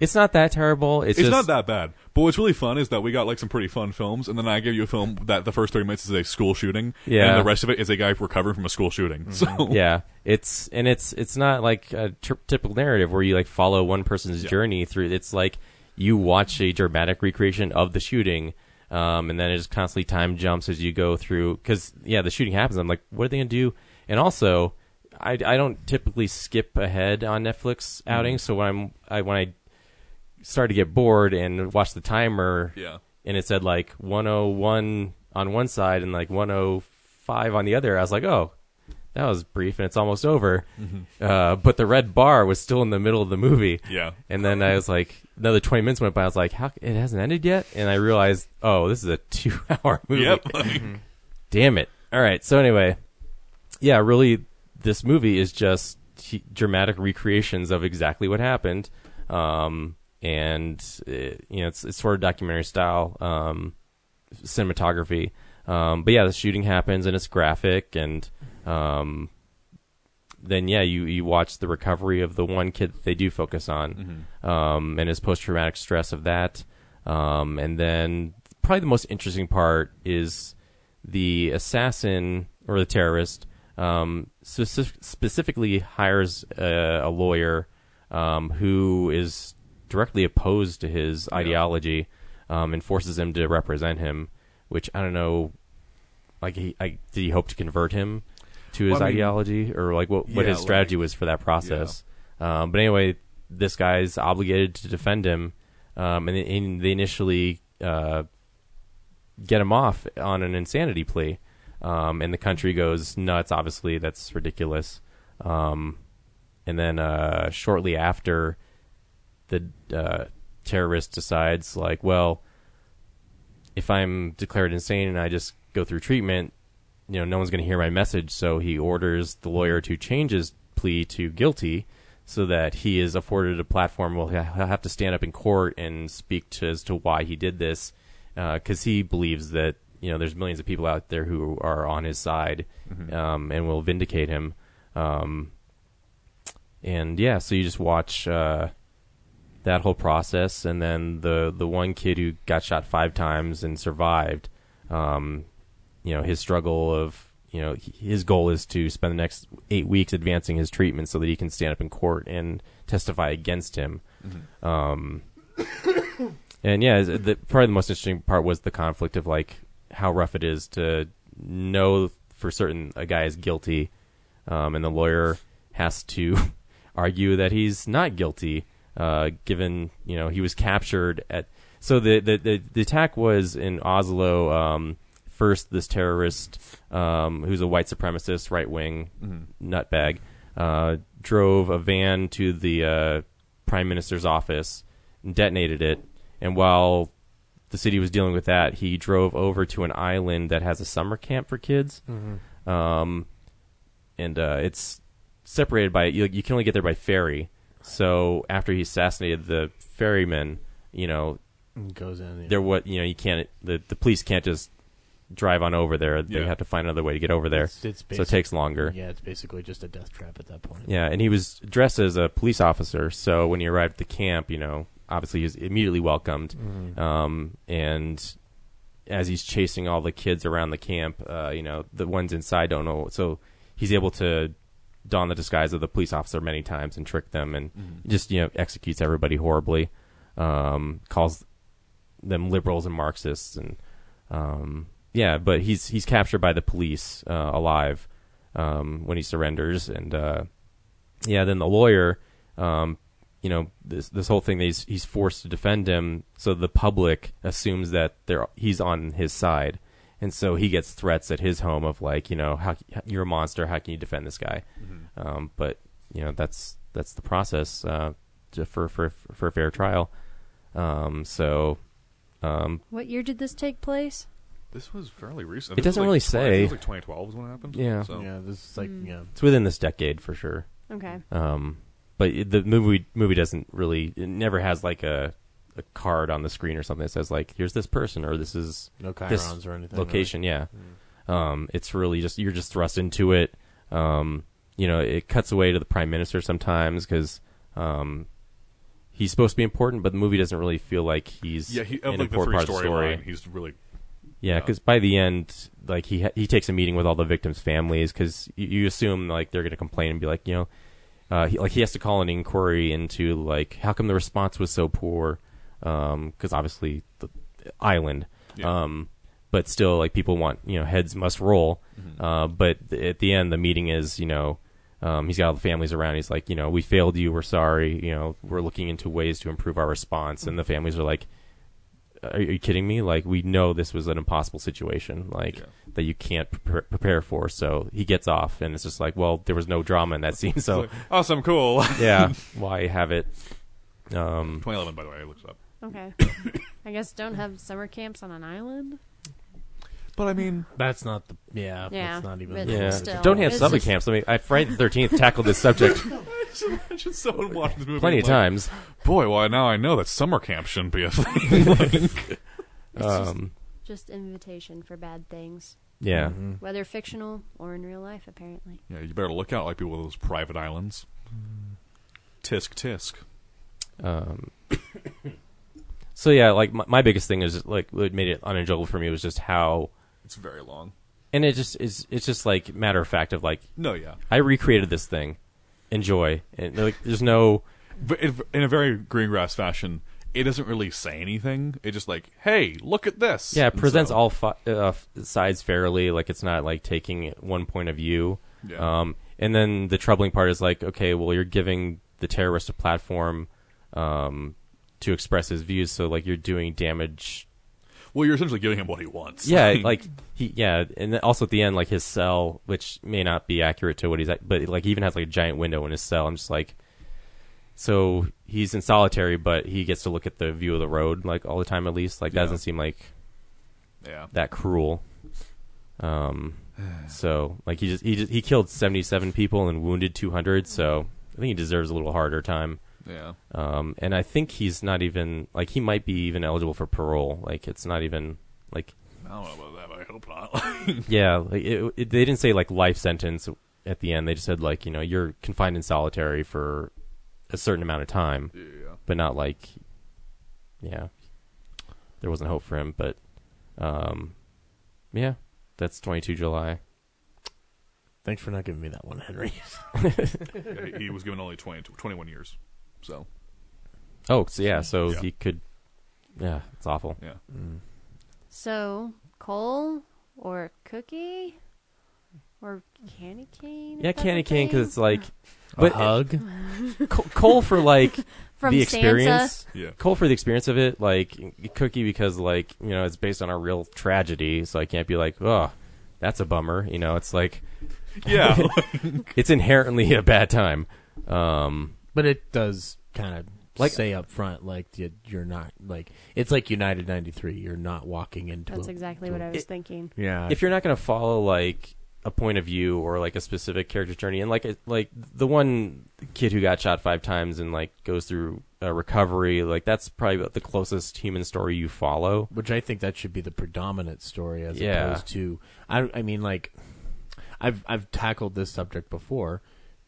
S2: It's not that terrible. It's,
S7: It's,
S2: just
S7: not that bad. But what's really fun is that we got like some pretty fun films, and then I give you a film that the first thirty minutes is a school shooting,
S2: Yeah.
S7: and the rest of it is a guy recovering from a school shooting. So
S2: yeah, it's and it's it's not like a t- typical narrative where you like follow one person's journey through. It's like you watch a dramatic recreation of the shooting, um, and then it just constantly time jumps as you go through. Because yeah, the shooting happens. I'm like, what are they gonna do? And also, I, I don't typically skip ahead on Netflix outings. So when I'm I when I started to get bored and watch the timer,
S7: Yeah.
S2: and it said like 101 on one side and like 105 on the other. I was like, oh, that was brief and it's almost over.
S7: Mhm.
S2: Uh, but the red bar was still in the middle of the movie.
S7: Yeah.
S2: And then I was like, another 20 minutes went by. I was like, how it hasn't ended yet? And I realized, oh, this is a two hour movie.
S7: Yep.
S2: Damn it. All right. So anyway, yeah, really, this movie is just dramatic recreations of exactly what happened. Um, and uh, you know, it's, it's sort of documentary style um, cinematography. Um, but yeah, the shooting happens and it's graphic, and um, then yeah, you you watch the recovery of the one kid that they do focus on, um, and his post traumatic stress of that, um, and then probably the most interesting part is the assassin or the terrorist um, speci- specifically hires a, a lawyer um, who is directly opposed to his ideology um, and forces him to represent him. Which I don't know, like he, I, did he hope to convert him to his
S7: Well, I mean,
S2: ideology, or like what what
S7: yeah,
S2: his strategy was for that process? Um, but anyway, this guy's obligated to defend him, um, and, they- and they initially uh, get him off on an insanity plea, um, and the country goes nuts. Obviously, that's ridiculous. Um, and then uh, shortly after, the uh, terrorist decides, like, well, if I'm declared insane and I just go through treatment, you know, no one's going to hear my message. So he orders the lawyer to change his plea to guilty, so that he is afforded a platform. Well, he'll have to stand up in court and speak to as to why he did this, because he believes that you know there's millions of people out there who are on his side
S7: Mhm.
S2: um, and will vindicate him. Um, and yeah, so you just watch uh, that whole process, and then the the one kid who got shot five times and survived. Um, you know his struggle of you know his goal is to spend the next eight weeks advancing his treatment so that he can stand up in court and testify against him.
S7: Mhm.
S2: Um, and yeah, the, probably the most interesting part was the conflict of like how rough it is to know for certain a guy is guilty, um, and the lawyer has to argue that he's not guilty, uh, given you know he was captured at. So the the the, the attack was in Oslo. Um, first, this terrorist, um, who's a white supremacist, right wing
S7: Mhm.
S2: nutbag, uh, drove a van to the uh, prime minister's office, and detonated it, and while the city was dealing with that, he drove over to an island that has a summer camp for kids,
S5: Mhm.
S2: um, and uh, it's separated by you, you can only get there by ferry. So after he assassinated the ferryman, you know,
S5: Goes in, yeah.
S2: there what you know you can't the the police can't just drive on over there. They
S5: Yeah.
S2: have to find another way to get over there.
S5: It's, it's
S2: so it
S5: basic-
S2: takes longer.
S5: Yeah, it's basically just a death trap at that point.
S2: Yeah, and he was dressed as a police officer, so when he arrived at the camp, you know, obviously he was immediately welcomed.
S5: Mhm.
S2: Um, and as he's chasing all the kids around the camp, uh, you know, the ones inside don't know, so he's able to don the disguise of the police officer many times and trick them, and
S7: Mhm.
S2: just you know executes everybody horribly. Um, calls them liberals and Marxists, and um, yeah, but he's he's captured by the police uh, alive um, when he surrenders, and uh, yeah, then the lawyer, um, you know, this this whole thing that he's he's forced to defend him, so the public assumes that they're he's on his side, and so he gets threats at his home of like, you know, how you're a monster, how can you defend this guy?
S7: Mhm.
S2: Um, but you know, that's that's the process uh, to, for for for a fair trial. Um, so. Um,
S6: What year did this take place?
S7: This was fairly recent.
S2: It
S7: This
S2: doesn't
S7: like
S2: really
S7: tw- I think
S2: say.
S7: It was like 2012 is when it happened.
S2: Yeah.
S7: So.
S5: Yeah, this is like
S6: Mm.
S5: yeah.
S2: It's within this decade for sure.
S6: Okay.
S2: Um, but the movie movie doesn't really. It never has like a a card on the screen or something that says like, "Here's this person" or "This is
S5: No
S2: this
S5: chyrons or anything,
S2: location."
S5: right?
S2: Yeah. Um, it's really just you're just thrust into it. Um, you know, it cuts away to the prime minister sometimes because um, he's supposed to be important, but the movie doesn't really feel like he's
S7: Yeah, he, of
S2: an
S7: like the
S2: important
S7: three
S2: part of the
S7: story
S2: story.
S7: line, he's really
S2: Yeah, because by the end, like he ha- he takes a meeting with all the victims' families because you, you assume like they're going to complain and be like, you know, uh, he, like he has to call an inquiry into like how come the response was so poor, because obviously the island,
S7: Yeah.
S2: um, but still like people want you know heads must roll,
S7: Mhm.
S2: uh, but th- at the end the meeting is you know. Um, he's got all the families around. He's like, you know, we failed you. We're sorry. You know, we're looking into ways to improve our response. And the families are like, are you kidding me? Like we know this was an impossible situation, like that you can't pre- prepare for. So he gets off, and it's just like, well, there was no drama in that scene, so
S7: like, awesome, cool.
S2: yeah, why have it? Um,
S7: 2011, by the way, I looked up.
S6: Okay. I guess don't have summer camps on an island.
S7: But I mean,
S5: That's not the yeah.
S6: Yeah,
S5: that's not even.
S6: but
S2: yeah,
S6: still,
S2: don't have
S6: it's
S2: summer
S6: just-
S2: camps. I mean, I Friday the Thirteenth tackled this subject
S7: Imagine someone watching this movie
S2: plenty of
S7: like,
S2: times.
S7: Boy, well now I know that summer camp shouldn't be a thing. Like,
S2: Um,
S6: Just invitation for bad things.
S2: Yeah.
S5: Mm-hmm.
S6: Whether fictional or in real life, apparently.
S7: yeah, you better look out like people with those private islands. Tisk tisk.
S2: Um, so yeah, like my, my biggest thing is like what made it unenjoyable for me was just how
S7: It's very long.
S2: and it just is it's just like matter of fact of like
S7: No, yeah.
S2: I recreated this thing, enjoy, and like there's no
S7: But in, in a very Greengrass fashion, it doesn't really say anything. It just like, hey, look at this.
S2: yeah it
S7: And
S2: presents
S7: so-
S2: all fi- uh, f- sides fairly like it's not like taking one point of view.
S7: Yeah.
S2: Um, and then the troubling part is like okay, well you're giving the terrorist a platform um, to express his views, so like you're doing damage
S7: Well, you're essentially giving him what he wants.
S2: Yeah, like he, yeah, and then also at the end, like his cell, which may not be accurate to what he's, at, but like he even has like a giant window in his cell. I'm just like, so he's in solitary, but he gets to look at the view of the road like all the time at least. Like that
S7: Yeah.
S2: doesn't seem like
S7: Yeah.
S2: that cruel. Um, so like he just he just, he killed seventy seven people and wounded two hundred. So I think he deserves a little harder time.
S7: Yeah.
S2: Um, and I think he's not even like he might be even eligible for parole. Like it's not even like
S7: I don't know about that, but I hope not.
S2: yeah, like it, it, they didn't say like life sentence at the end. They just said like you know you're confined in solitary for a certain amount of time,
S7: Yeah.
S2: but not like yeah, there wasn't hope for him. But um, yeah, that's 22 July.
S5: Thanks for not giving me that one, Henry.
S7: Yeah, he, he was given only 20, 21 years. So
S2: Oh, so yeah, so
S7: Yeah.
S2: he could. Yeah, it's awful.
S7: Yeah.
S6: So, coal or Cookie or Candy Cane?
S2: Yeah, candy cane because it's like
S5: A
S2: but
S5: hug?
S2: Co- coal for like
S6: From
S2: the
S6: Sansa?
S2: experience.
S7: Yeah.
S2: Coal for the experience of it. Like Cookie because like you know it's based on a real tragedy, so I can't be like, oh, that's a bummer. You know, it's like
S7: Yeah.
S2: it's inherently a bad time. Um,
S5: But it does kind of
S2: Like-
S5: say up front, like you- you're not like it's like United '93. You're not walking into.
S6: That's
S5: a-
S6: exactly
S5: to
S6: what
S5: a-
S6: I was thinking.
S5: Yeah.
S2: if you're not going to follow like a point of view or like a specific character's journey, and like like the one kid who got shot five times and like goes through a recovery, like that's probably the closest human story you follow.
S5: which I think that should be the predominant story as
S2: Yeah.
S5: opposed to I I mean like I've I've tackled this subject before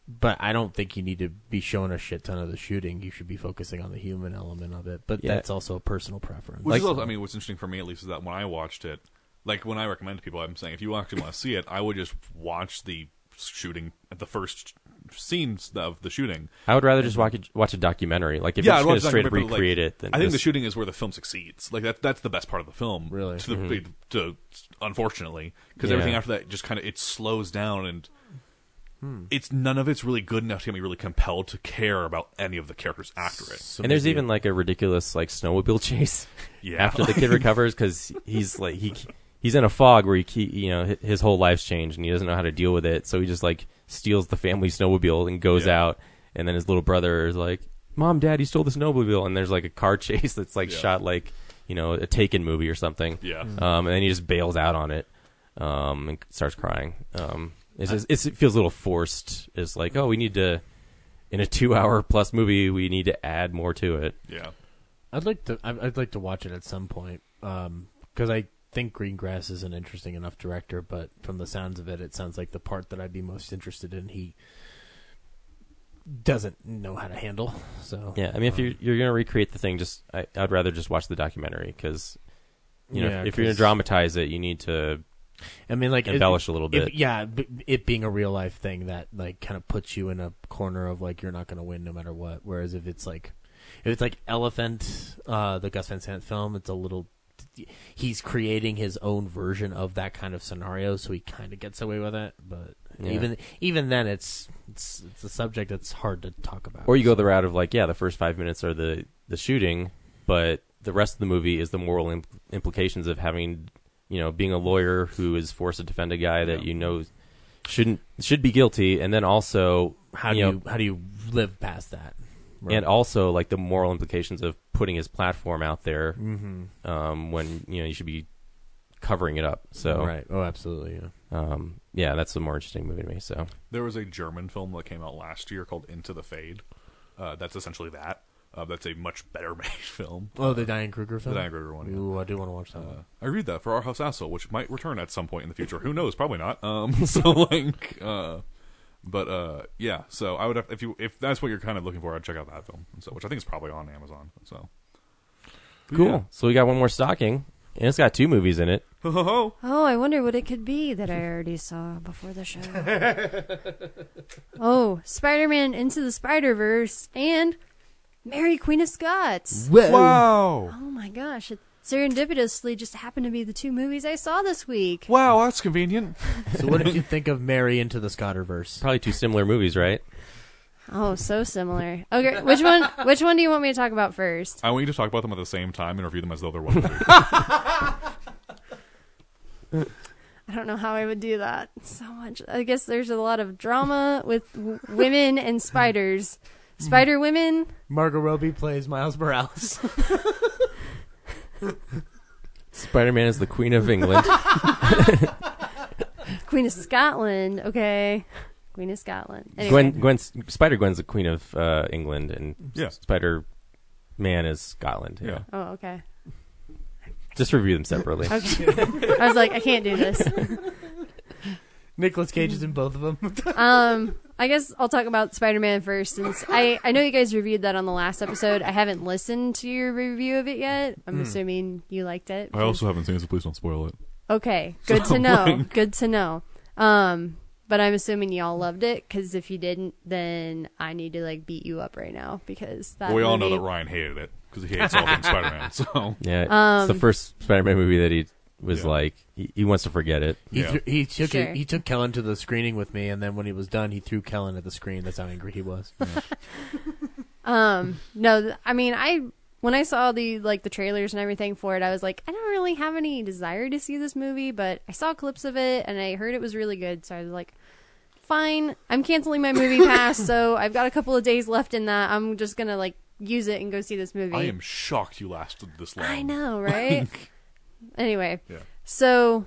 S5: but I don't think you need to be showing a shit ton of the shooting you should be focusing on the human element of it but
S2: Yeah.
S5: that's also a personal preference
S7: Which is also, I mean, what's interesting for me at least is that when I watched it, like when I recommend to people, I'm saying if you actually want to see it, I would just watch the shooting at the first scenes of the shooting.
S2: I would rather just watch a, watch a documentary. Like if
S7: yeah,
S2: you're
S7: I'd
S2: just
S7: watch
S2: going to straight up
S7: documentary,
S2: recreate
S7: like,
S2: it, then
S7: I think the shooting is where the film succeeds. Like that, that's the best part of the film.
S5: Really?
S7: to the
S2: Mhm.
S7: to unfortunately because
S2: Yeah.
S7: everything after that just kind of it slows down and.
S5: Hmm.
S7: It's none of it's really good enough to get me really compelled to care about any of the characters after it.
S2: and there's even like a ridiculous like snowmobile chase
S7: Yeah.
S2: after the kid recovers because he's like he he's in a fog where he ke- you know his whole life's changed and he doesn't know how to deal with it so he just like steals the family snowmobile and goes
S7: Yeah.
S2: out and then his little brother is like mom dad you stole the snowmobile and there's like a car chase that's like
S7: Yeah.
S2: shot like you know a taken movie or something
S7: Yeah.
S2: um, and then he just bails out on it um, and starts crying um, it's just, it's, it feels a little forced it's like oh we need to in a two hour plus movie we need to add more to it
S7: Yeah.
S5: I'd like to I'd I'd like to watch it at some point because I think Greengrass is an interesting enough director but from the sounds of it it sounds like the part that I'd be most interested in he doesn't know how to handle so
S2: Yeah, I mean, if
S5: um,
S2: you're you're gonna recreate the thing, just I, I'd rather just watch the documentary because you know
S5: Yeah,
S2: if, if you're gonna dramatize it, you need to.
S5: I mean, like it-
S2: embellish a little
S5: if-
S2: bit.
S5: yeah, b- it being a real life thing that like kind of puts you in a corner of like you're not going to win no matter what. Whereas if it's like if it's like Elephant, uh, the Gus Van Sant film, it's a little. He's creating his own version of that kind of scenario, so he kind of gets away with it. But
S2: Yeah.
S5: even even then, it's it's it's a subject that's hard to talk about.
S2: Or you go the route of like, yeah, the first five minutes are the the shooting, but the rest of the movie is the moral imp- implications of having, you know, being a lawyer who is forced to defend a guy that you know shouldn't should be guilty, and then also
S5: How do
S2: you,
S5: you, how do you live past that?
S2: and also like the moral implications of putting his platform out there
S5: Mhm.
S2: um, when you know you should be covering it up. So
S5: Right. Oh, absolutely, yeah.
S2: Um, yeah, that's the more interesting movie to me. So
S7: There was a German film that came out last year called Into the Fade. Uh, that's essentially that. Uh, that's a much better made film.
S5: Oh, the Diane Kruger film?
S7: The Diane Kruger one. yeah.
S5: Ooh, I do want to watch that
S7: Uh. I read that for Our House Asshole, which might return at some point in the future. Who knows? Probably not. Um, so like, uh, but uh, yeah. So I would have, if you if that's what you're kind of looking for, I'd check out that film. So which I think is probably on Amazon. So But
S2: cool.
S7: yeah.
S2: So we got one more stocking, and it's got two movies in it.
S6: Oh, I wonder what it could be that I already saw before the show. oh, Spider Man Into the Spider Verse and Mary Queen of Scots.
S7: Whoa. Wow.
S6: Oh my gosh. It serendipitously just happened to be the two movies I saw this week.
S7: Wow, that's convenient.
S5: So what did you think of Mary into the Scotterverse?
S2: Probably two similar movies, right?
S6: Oh, so similar. Okay, which one which one do you want me to talk about first?
S7: I want you to talk about them at the same time and review them as though they're one movie.
S6: I don't know how I would do that. So much. I guess there's a lot of drama with w- women and spiders. Spider women.
S5: Margot Robbie plays Miles Morales.
S2: Spider Man is the Queen of England.
S6: Queen of Scotland. Okay, Queen of Scotland. Anyway.
S2: Gwen, Gwen's Spider Gwen's the queen of uh, England, and
S7: Yeah.
S2: Spider Man is Scotland. Yeah.
S6: Oh, okay.
S2: Just review them separately.
S6: Okay. I was like, I can't do this.
S5: Nicolas Cage is in both of them.
S6: um, I guess I'll talk about Spider Man first, since I I know you guys reviewed that on the last episode. I haven't listened to your review of it yet. I'm
S7: Hmm.
S6: assuming you liked it.
S7: I also haven't seen it, so please don't spoil it.
S6: Okay, good
S7: So,
S6: to know.
S7: like-
S6: Good to know. Um, but I'm assuming y'all loved it because if you didn't, then I need to like beat you up right now because that.
S7: Well, we all know
S6: movie-
S7: that Ryan hated it because he hates all things Spider-Man. So
S2: Yeah, it's the
S6: Um,
S2: first Spider-Man movie that he was like he, he wants to forget it.
S5: He, threw, he took
S6: Sure.
S5: it, he took Kellen to the screening with me, and then when he was done, he threw Kellen at the screen. That's how angry he was.
S6: Um, no, th- I mean, I when I saw the like the trailers and everything for it, I was like, I don't really have any desire to see this movie, but I saw clips of it and I heard it was really good, so I was like, fine, I'm canceling my movie pass, so I've got a couple of days left in that. I'm just gonna like use it and go see this movie.
S7: I am shocked you lasted this long.
S6: I know, right? Anyway,
S7: Yeah.
S6: so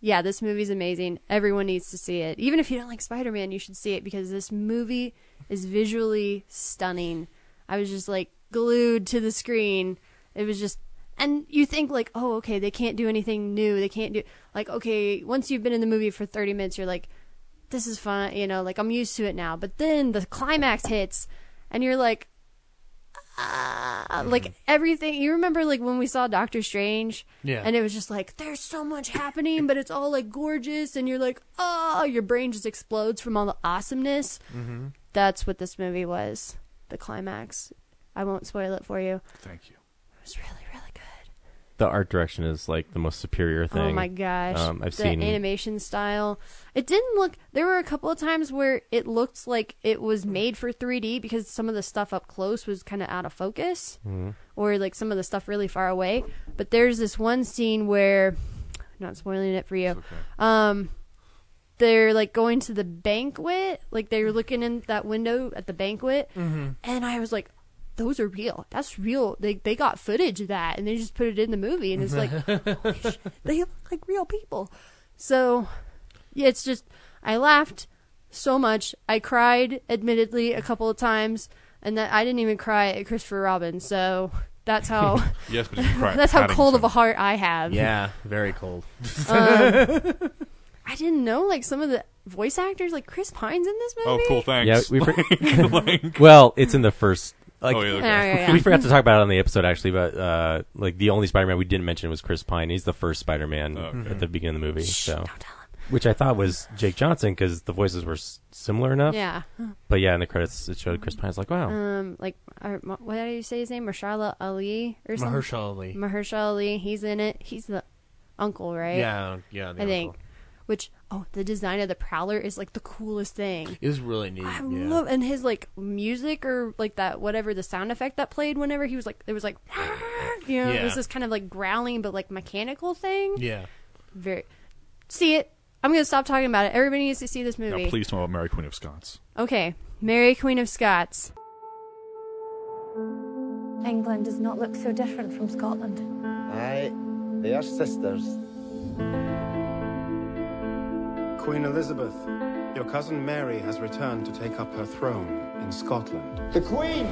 S6: yeah, this movie's amazing. Everyone needs to see it. Even if you don't like Spider Man, you should see it because this movie is visually stunning. I was just like glued to the screen. It was just. And you think like, oh, okay, they can't do anything new. They can't do like, okay, once you've been in the movie for thirty minutes, you're like, this is fun, you know, like I'm used to it now. But then the climax hits, and you're like, ah, like everything. You remember like when we saw Doctor Strange,
S5: Yeah.
S6: and it was just like there's so much happening, but it's all like gorgeous, and you're like, oh, your brain just explodes from all the awesomeness.
S7: Mhm.
S6: That's what this movie was. The climax. I won't spoil it for you.
S7: Thank you.
S6: It was really.
S2: The art direction is like the most superior thing.
S6: Oh my gosh.
S2: Um, I've
S6: the
S2: seen.
S6: animation style. It didn't look there were a couple of times where it looked like it was made for 3D because some of the stuff up close was kind of out of focus
S2: Mhm.
S6: or like some of the stuff really far away. But there's this one scene where not spoiling it for you. Um they're like going to the banquet, like they were looking in that window at the banquet,
S5: Mhm.
S6: and I was like, "Those are real. That's real. They they got footage of that, and they just put it in the movie, and it's like, holy they look like real people." So, yeah, it's just I laughed so much. I cried, admittedly, a couple of times, and that I didn't even cry at Christopher Robin. So that's how.
S7: Yes, but you can cry at
S6: that's how cold
S7: Paddington.
S6: of a heart I have.
S5: Yeah, very cold.
S6: Um, I didn't know like some of the voice actors, like Chris Pine's in this movie.
S7: Oh, cool. Thanks.
S2: Yeah, we for-
S7: Like-
S2: well, it's in the first. Like,
S7: Oh, yeah, okay.
S6: Yeah, yeah, yeah.
S2: we forgot to talk about it on the episode actually, but uh, like the only Spider-Man we didn't mention was Chris Pine. He's the first Spider-Man
S7: Okay.
S2: at the beginning of the movie. so, which I thought was Jake Johnson because the voices were s- similar enough.
S6: Yeah.
S2: But yeah, in the credits it showed Chris Pine's like, wow.
S6: Um, like uh, what did you say his name? Mahershala Ali or something?
S5: Mahershala Ali.
S6: Mahershala Ali. He's in it. He's the uncle, right?
S5: Yeah, yeah, the
S6: I think.
S5: Uncle.
S6: Which oh, the design of the Prowler is like the coolest thing.
S5: It was really neat.
S6: I
S5: yeah.
S6: love and his like music or like that whatever the sound effect that played whenever he was like it was like you know it was
S5: Yeah.
S6: this kind of like growling but like mechanical thing.
S5: Yeah.
S6: Very see it. I'm gonna stop talking about it. Everybody needs to see this movie.
S7: Now, please tell me about Mary Queen of Scots.
S6: Okay, Mary Queen of Scots.
S24: England does not look so different from Scotland.
S25: Aye, they are sisters.
S13: Queen Elizabeth, your cousin Mary has returned to take up her throne in Scotland.
S25: The Queen!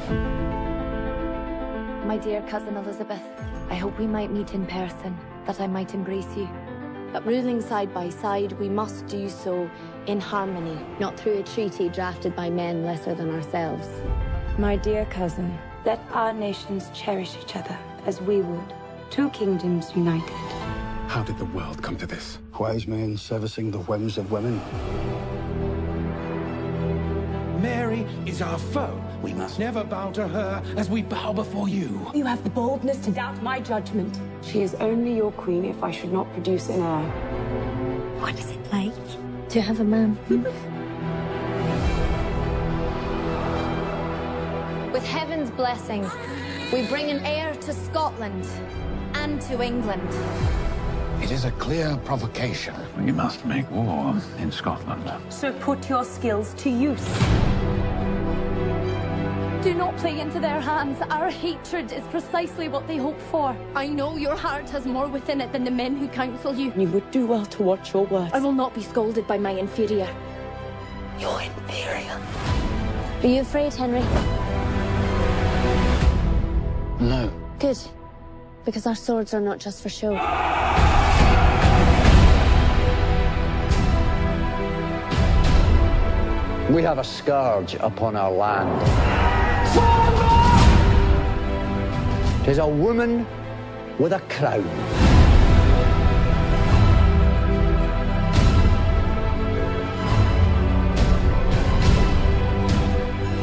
S24: My dear cousin Elizabeth, I hope we might meet in person, that I might embrace you. But ruling side by side, we must do so in harmony, not through a treaty drafted by men lesser than ourselves.
S26: My dear cousin, let our nations cherish each other as we would. Two kingdoms united.
S13: How did the world come to this?
S20: Wise men servicing the whims of women.
S10: Mary is our foe. We must never bow to her as we bow before you.
S26: You have the boldness to doubt my judgment. She is only your queen if I should not produce an heir.
S24: What is it like to have a man? With heaven's blessing, we bring an heir to Scotland and to England.
S20: It is a clear provocation.
S21: We must make war in Scotland.
S26: So put your skills to use.
S24: Do not play into their hands. Our hatred is precisely what they hope for. I know your heart has more within it than the men who counsel you.
S27: You would do well to watch your words.
S24: I will not be scolded by my inferior.
S27: Your inferior.
S24: Are you afraid, Henry?
S20: No.
S24: Good. Because our swords are not just for show.
S20: We have a scourge upon our land. Tis a woman with a crown.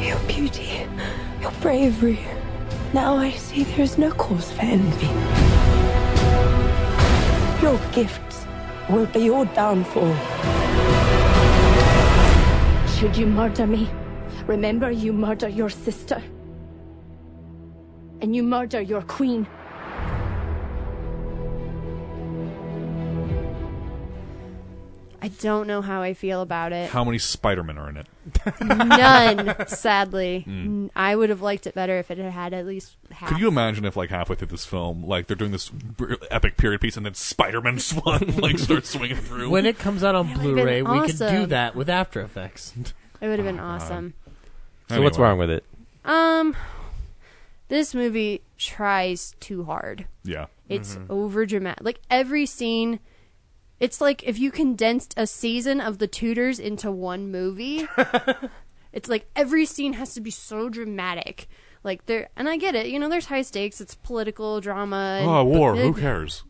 S27: Your beauty, your bravery. Now I see there is no cause for envy. Your gifts will be your downfall.
S24: Should you murder me, remember you murder your sister. And you murder your queen.
S6: I don't know how I feel about it.
S7: How many Spider-Men are in it?
S6: None, sadly.
S7: Mm.
S6: N- I would have liked it better if it had had at least half.
S7: Could you imagine if, like, halfway through this film, like, they're doing this epic period piece, and then Spider-Man swan like starts swinging through?
S5: When it comes out on Blu-ray,
S6: been
S5: we could do that with After Effects.
S6: It would have been
S7: Oh,
S6: awesome.
S2: So what's wrong with it?
S6: Um, this movie tries too hard.
S7: Yeah.
S6: It's
S7: Mhm.
S6: over dramatic. Like every scene, it's like if you condensed a season of The Tudors into one movie. it's like every scene has to be so dramatic. Like there, and I get it. You know, there's high stakes. It's political drama. and-
S7: Oh, war.
S6: but
S7: Who cares?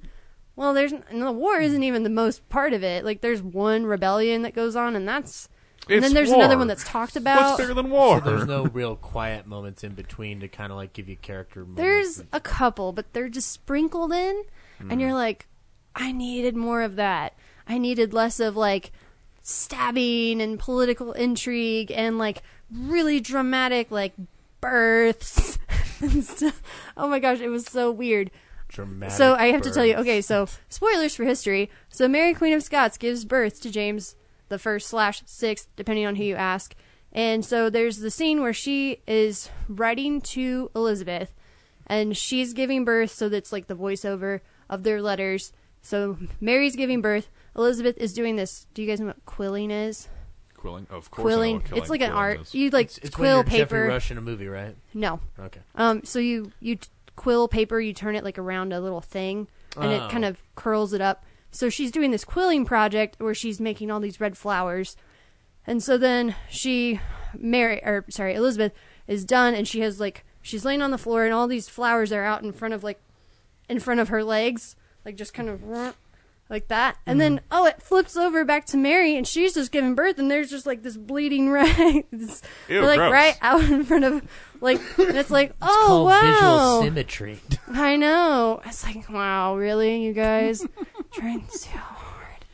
S6: Well, there's and the war isn't even the most part of it. Like there's one rebellion that goes on, and that's.
S5: It's and
S6: then there's another one that's talked about.
S5: What's bigger than So there's no real quiet moments in between to kind of like give you character. moments.
S6: There's a couple, but they're just sprinkled in,
S5: Mm.
S6: and you're like, I needed more of that. I needed less of like stabbing and political intrigue and like really dramatic like births and stuff. Oh my gosh, it was so weird.
S5: Dramatic
S6: So I have to tell you, okay, so spoilers for history. So Mary Queen of Scots gives birth to James the first slash sixth, depending on who you ask. And so there's the scene where she is writing to Elizabeth, and she's giving birth. So that's like the voiceover of their letters. So Mary's giving birth. Elizabeth is doing this. Do you guys know what quilling is?
S7: Quilling, of course. I know
S6: Quilling.
S7: what
S6: It's like an art.
S7: is.
S6: You like
S5: It's- it's when
S6: quill
S5: you're
S6: paper.
S5: Geoffrey Rush in a movie, right?
S6: No.
S5: Okay.
S6: Um. So you you t- quill paper. You turn it like around a little thing, and
S5: Oh.
S6: it kind of curls it up. So she's doing this quilling project where she's making all these red flowers, and so then she, Mary or sorry Elizabeth is done, and she has like she's laying on the floor, and all these flowers are out in front of like, in front of her legs, like just kind of like that. And then mm. oh, it flips over back to Mary, and she's just giving birth, and there's just like this bleeding right, this,
S5: Ew,
S6: like
S5: gross.
S6: right out in front of like, and it's like oh
S5: called
S6: wow,
S5: visual symmetry.
S6: I know. It's like wow, really, you guys trying so hard.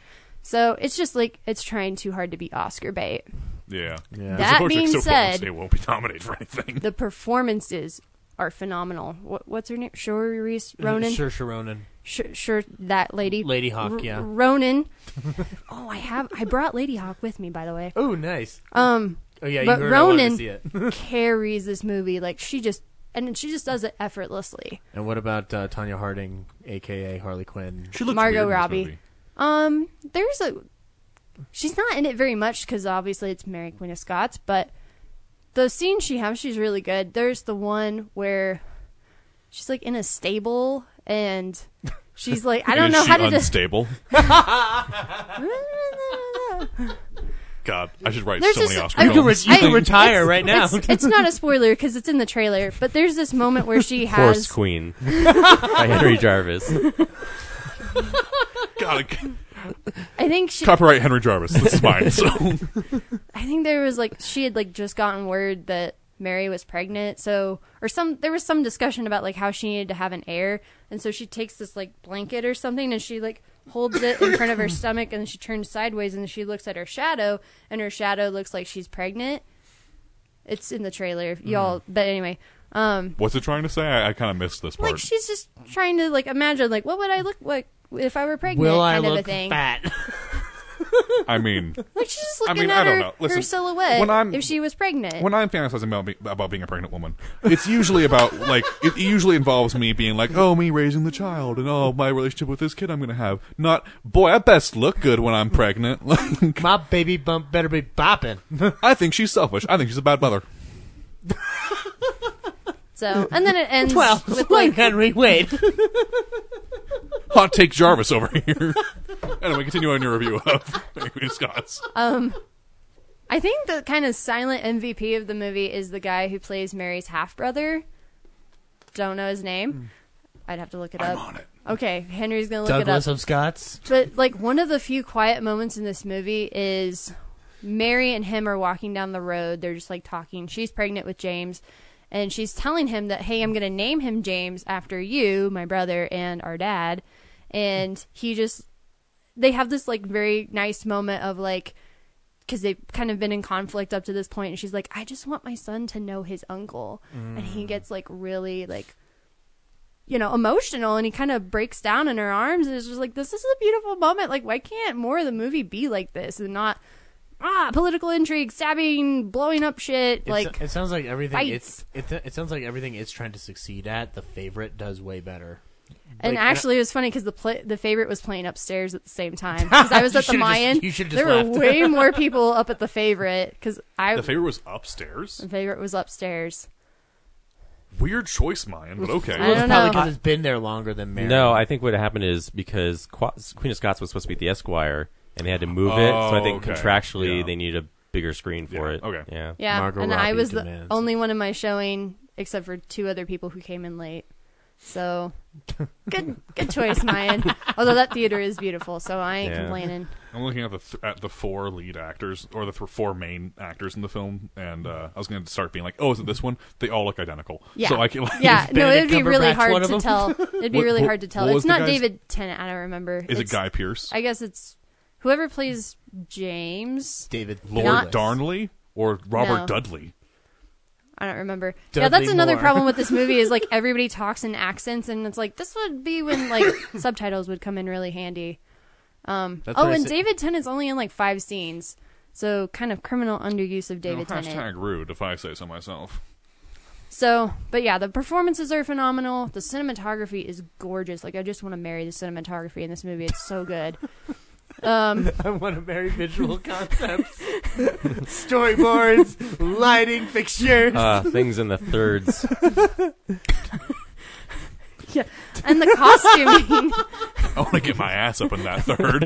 S6: So it's just like it's trying too hard to be Oscar bait.
S7: Yeah. yeah.
S6: That
S7: As opposed to
S6: being
S7: so
S6: said,
S7: it won't be nominated for anything.
S6: The performances are phenomenal. What, what's her name? Shurice uh, Ronan.
S5: Saoirse Ronan.
S6: Sure, sure, that lady.
S5: Lady Hawk,
S6: R-
S5: yeah.
S6: Ronan. oh, I have. I brought Lady Hawk with me, by the way.
S5: Oh, nice.
S6: Um.
S5: Oh, yeah,
S6: but
S5: heard I wanted to
S6: Ronan carries this movie like she just, and she just does it effortlessly.
S5: And what about uh, Tonya Harding, aka Harley Quinn?
S6: She looks Margot Robbie. Um, there's a. She's not in it very much because obviously it's Mary Queen of Scots, but the scene she has, she's really good. There's the one where she's like in a stable and she's like, I don't
S7: Is
S6: know
S7: she
S6: how to. de-
S7: unstable. God, I should write
S6: There's
S7: so
S6: this,
S7: many Oscar
S6: I-
S7: films.
S5: You can
S6: I-
S5: retire
S6: it's-
S5: right now.
S6: It's, it's not a spoiler because it's in the trailer, but there's this moment where she
S2: Horse
S6: has
S2: Queen by Henry Jarvis.
S7: God,
S6: I think she.
S7: copyright Henry Jarvis. This is mine. So
S6: I think there was like she had like just gotten word that Mary was pregnant, so or some there was some discussion about like how she needed to have an heir, and so she takes this like blanket or something and she like holds it in front of her stomach and she turns sideways and she looks at her shadow and her shadow looks like she's pregnant. It's in the trailer, y'all. But anyway, um,
S7: what's it trying to say? I, I kind of missed this part.
S6: like she's just trying to like imagine like what would I look like if I were pregnant,
S5: Will I
S6: kind of a
S5: look
S6: thing.
S5: fat?
S7: I mean,
S6: Like she's just
S7: I mean,
S6: at
S7: I don't
S6: her,
S7: know. Listen,
S6: her silhouette.
S7: when I'm-
S6: if she was pregnant.
S7: when I'm fantasizing about, be- about being a pregnant woman, it's usually about like it usually involves me being like, oh, me raising the child, and oh, my relationship with this kid I'm gonna have. Not, boy, I best look good when I'm pregnant. Like,
S5: My baby bump better be bopping.
S7: I think she's selfish. I think she's a bad mother.
S6: so, and then it ends
S5: Well,
S6: with
S5: like
S6: like
S5: Henry, wait.
S7: Hot take Jarvis over here. anyway, continue on your review of Queen of Scots.
S6: Um, I think the kind of silent MVP of the movie is the guy who plays Mary's half brother. Don't know his name. I'd have to look it
S7: I'm
S6: up.
S7: on it.
S6: Okay, Henry's gonna look
S5: Douglas
S6: it up.
S5: of Scots.
S6: But like one of the few quiet moments in this movie is Mary and him are walking down the road. They're just like talking. She's pregnant with James, and she's telling him that, "Hey, I'm going to name him James after you, my brother, and our dad." And he just they have this like very nice moment of like because they've kind of been in conflict up to this point and she's like i just want my son to know his uncle and he
S5: Mm.
S6: gets like really like you know emotional and he kind of breaks down in her arms and it's just like this is a beautiful moment like why can't more of the movie be like this and not ah political intrigue stabbing blowing up shit like
S5: it sounds like everything
S6: fights.
S5: it's it, it sounds like everything it's trying to succeed at. The favorite does way better.
S6: And
S5: Like,
S6: actually, it was funny because the play, the favorite was playing upstairs at the same time. Because I was at the
S5: should've just-
S6: Mayan.
S5: you should've
S6: there
S5: just
S6: were way more people up at the favorite because I
S7: The favorite was upstairs.
S6: the favorite was upstairs.
S7: Weird choice, Mayan, but okay.
S6: I
S5: it's
S6: don't
S5: probably
S6: know.
S5: because it's been there longer than Mary.
S2: No, I think what happened is because Qu- Queen of Scots was supposed to be the Esquire, and they had to move it. So I think
S7: Oh, okay.
S2: contractually
S7: Yeah.
S2: they need a bigger screen for
S7: Yeah,
S2: it.
S7: okay.
S2: Yeah.
S6: Yeah,
S5: Margot
S6: and I
S5: Robbie
S6: was the only one in my showing, except for two other people who came in late. So good, good choice, Mayan. Although that theater is beautiful, so I ain't
S2: Yeah.
S6: complaining.
S7: I'm looking at the th- at the four lead actors or the th- four main actors in the film, and uh, I was going to start being like, "Oh, is it this one?" They all look identical.
S6: Yeah,
S7: So I can like,
S6: yeah. No, it'd be
S5: Benedict
S6: really
S5: Cumberbatch one
S6: hard
S5: of
S6: to
S5: them?
S6: tell. It'd be
S7: What-
S6: really
S7: what-
S6: hard to tell.
S7: what was
S6: It's
S7: the
S6: not
S7: guy's-
S6: David Tennant. I don't remember.
S7: Is it
S6: It's-
S7: Guy Pearce,
S6: I guess it's whoever plays James.
S5: David
S7: Lord
S6: Not-
S7: Darnley, or Robert
S6: No.
S7: Dudley?
S6: I don't remember.
S5: Dudley
S6: yeah, that's another
S5: Moore.
S6: problem with this movie is like everybody talks in accents, and it's like this would be when like subtitles would come in really handy. Um, oh, and David Tennant's only in like five scenes, so kind of criminal underuse of David
S7: You know,
S6: Tennant.
S7: hashtag rude, if I say so myself.
S6: So, but yeah, the performances are phenomenal. The cinematography is gorgeous. Like I just want to marry the cinematography in this movie. It's so good. Um,
S5: I want to marry visual concepts, storyboards, lighting fixtures.
S2: Uh, things in the thirds.
S6: yeah, and the costuming.
S7: I want to get my ass up in that third.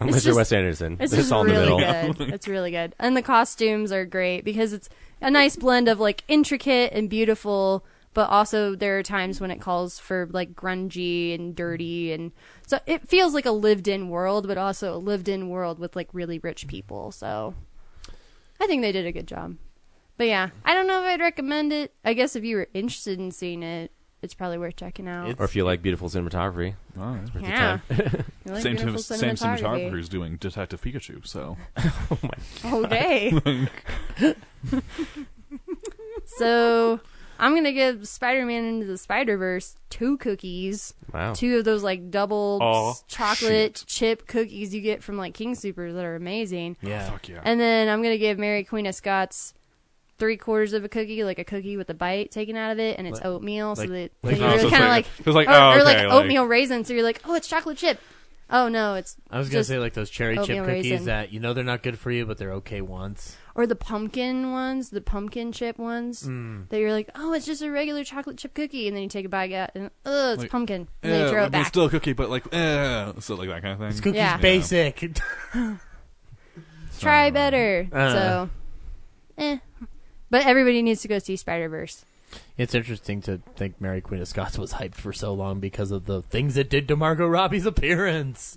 S2: Unless
S6: It's
S2: you're
S6: just-
S2: Wes Anderson.
S6: It's
S2: It's
S6: just
S2: all in the
S6: really
S2: middle.
S6: good. It's really good, and the costumes are great because it's a nice blend of like intricate and beautiful, but also there are times when it calls for like grungy and dirty, and so it feels like a lived-in world, but also a lived-in world with like really rich people. So I think they did a good job. But yeah, I don't know if I'd recommend it. I guess if you were interested in seeing it, it's probably worth checking out.
S2: Or if you like beautiful cinematography.
S7: Oh,
S2: it's your
S6: Yeah. You like
S7: same
S6: beautiful
S7: tim- same
S6: cinematography.
S7: cinematographer who's doing Detective Pikachu. So,
S2: oh my
S6: Okay. so I'm gonna give Spider-Man into the Spider-Verse two cookies.
S2: Wow.
S6: Two of those like double
S7: Oh,
S6: s- chocolate chip cookies you get from like King Supers that are amazing.
S5: Yeah.
S7: Oh, fuck yeah.
S6: And then I'm gonna give Mary Queen of Scots three quarters of a cookie, like a cookie with a bite taken out of it, and it's
S5: Like-
S6: oatmeal, so
S5: like-
S6: that
S5: like-
S6: you're
S7: Oh, so it's
S6: kind of
S7: like-
S6: like,
S7: it's like,
S6: or,
S7: oh,
S6: or like
S7: okay, like-
S6: oatmeal raisin, so you're like, oh, it's chocolate chip. Oh no, it's
S5: I was gonna
S6: just
S5: say like those cherry chip
S6: oatmeal
S5: cookies
S6: raisin.
S5: that you know they're not good for you, but they're okay once.
S6: or the pumpkin ones, the pumpkin chip ones
S5: Mm.
S6: that you're like, oh, it's just a regular chocolate chip cookie, and then you take a bite out and oh, it's
S7: Like,
S6: pumpkin, and then you throw it
S7: it's still a cookie, but like, eh, so like that kind of thing.
S5: This cookie's
S6: Yeah.
S5: basic.
S6: Try better.
S5: Uh.
S6: so, eh. But everybody needs to go see Spider Verse.
S5: It's interesting to think Mary Queen of Scots was hyped for so long because of the things it did to Margot Robbie's appearance.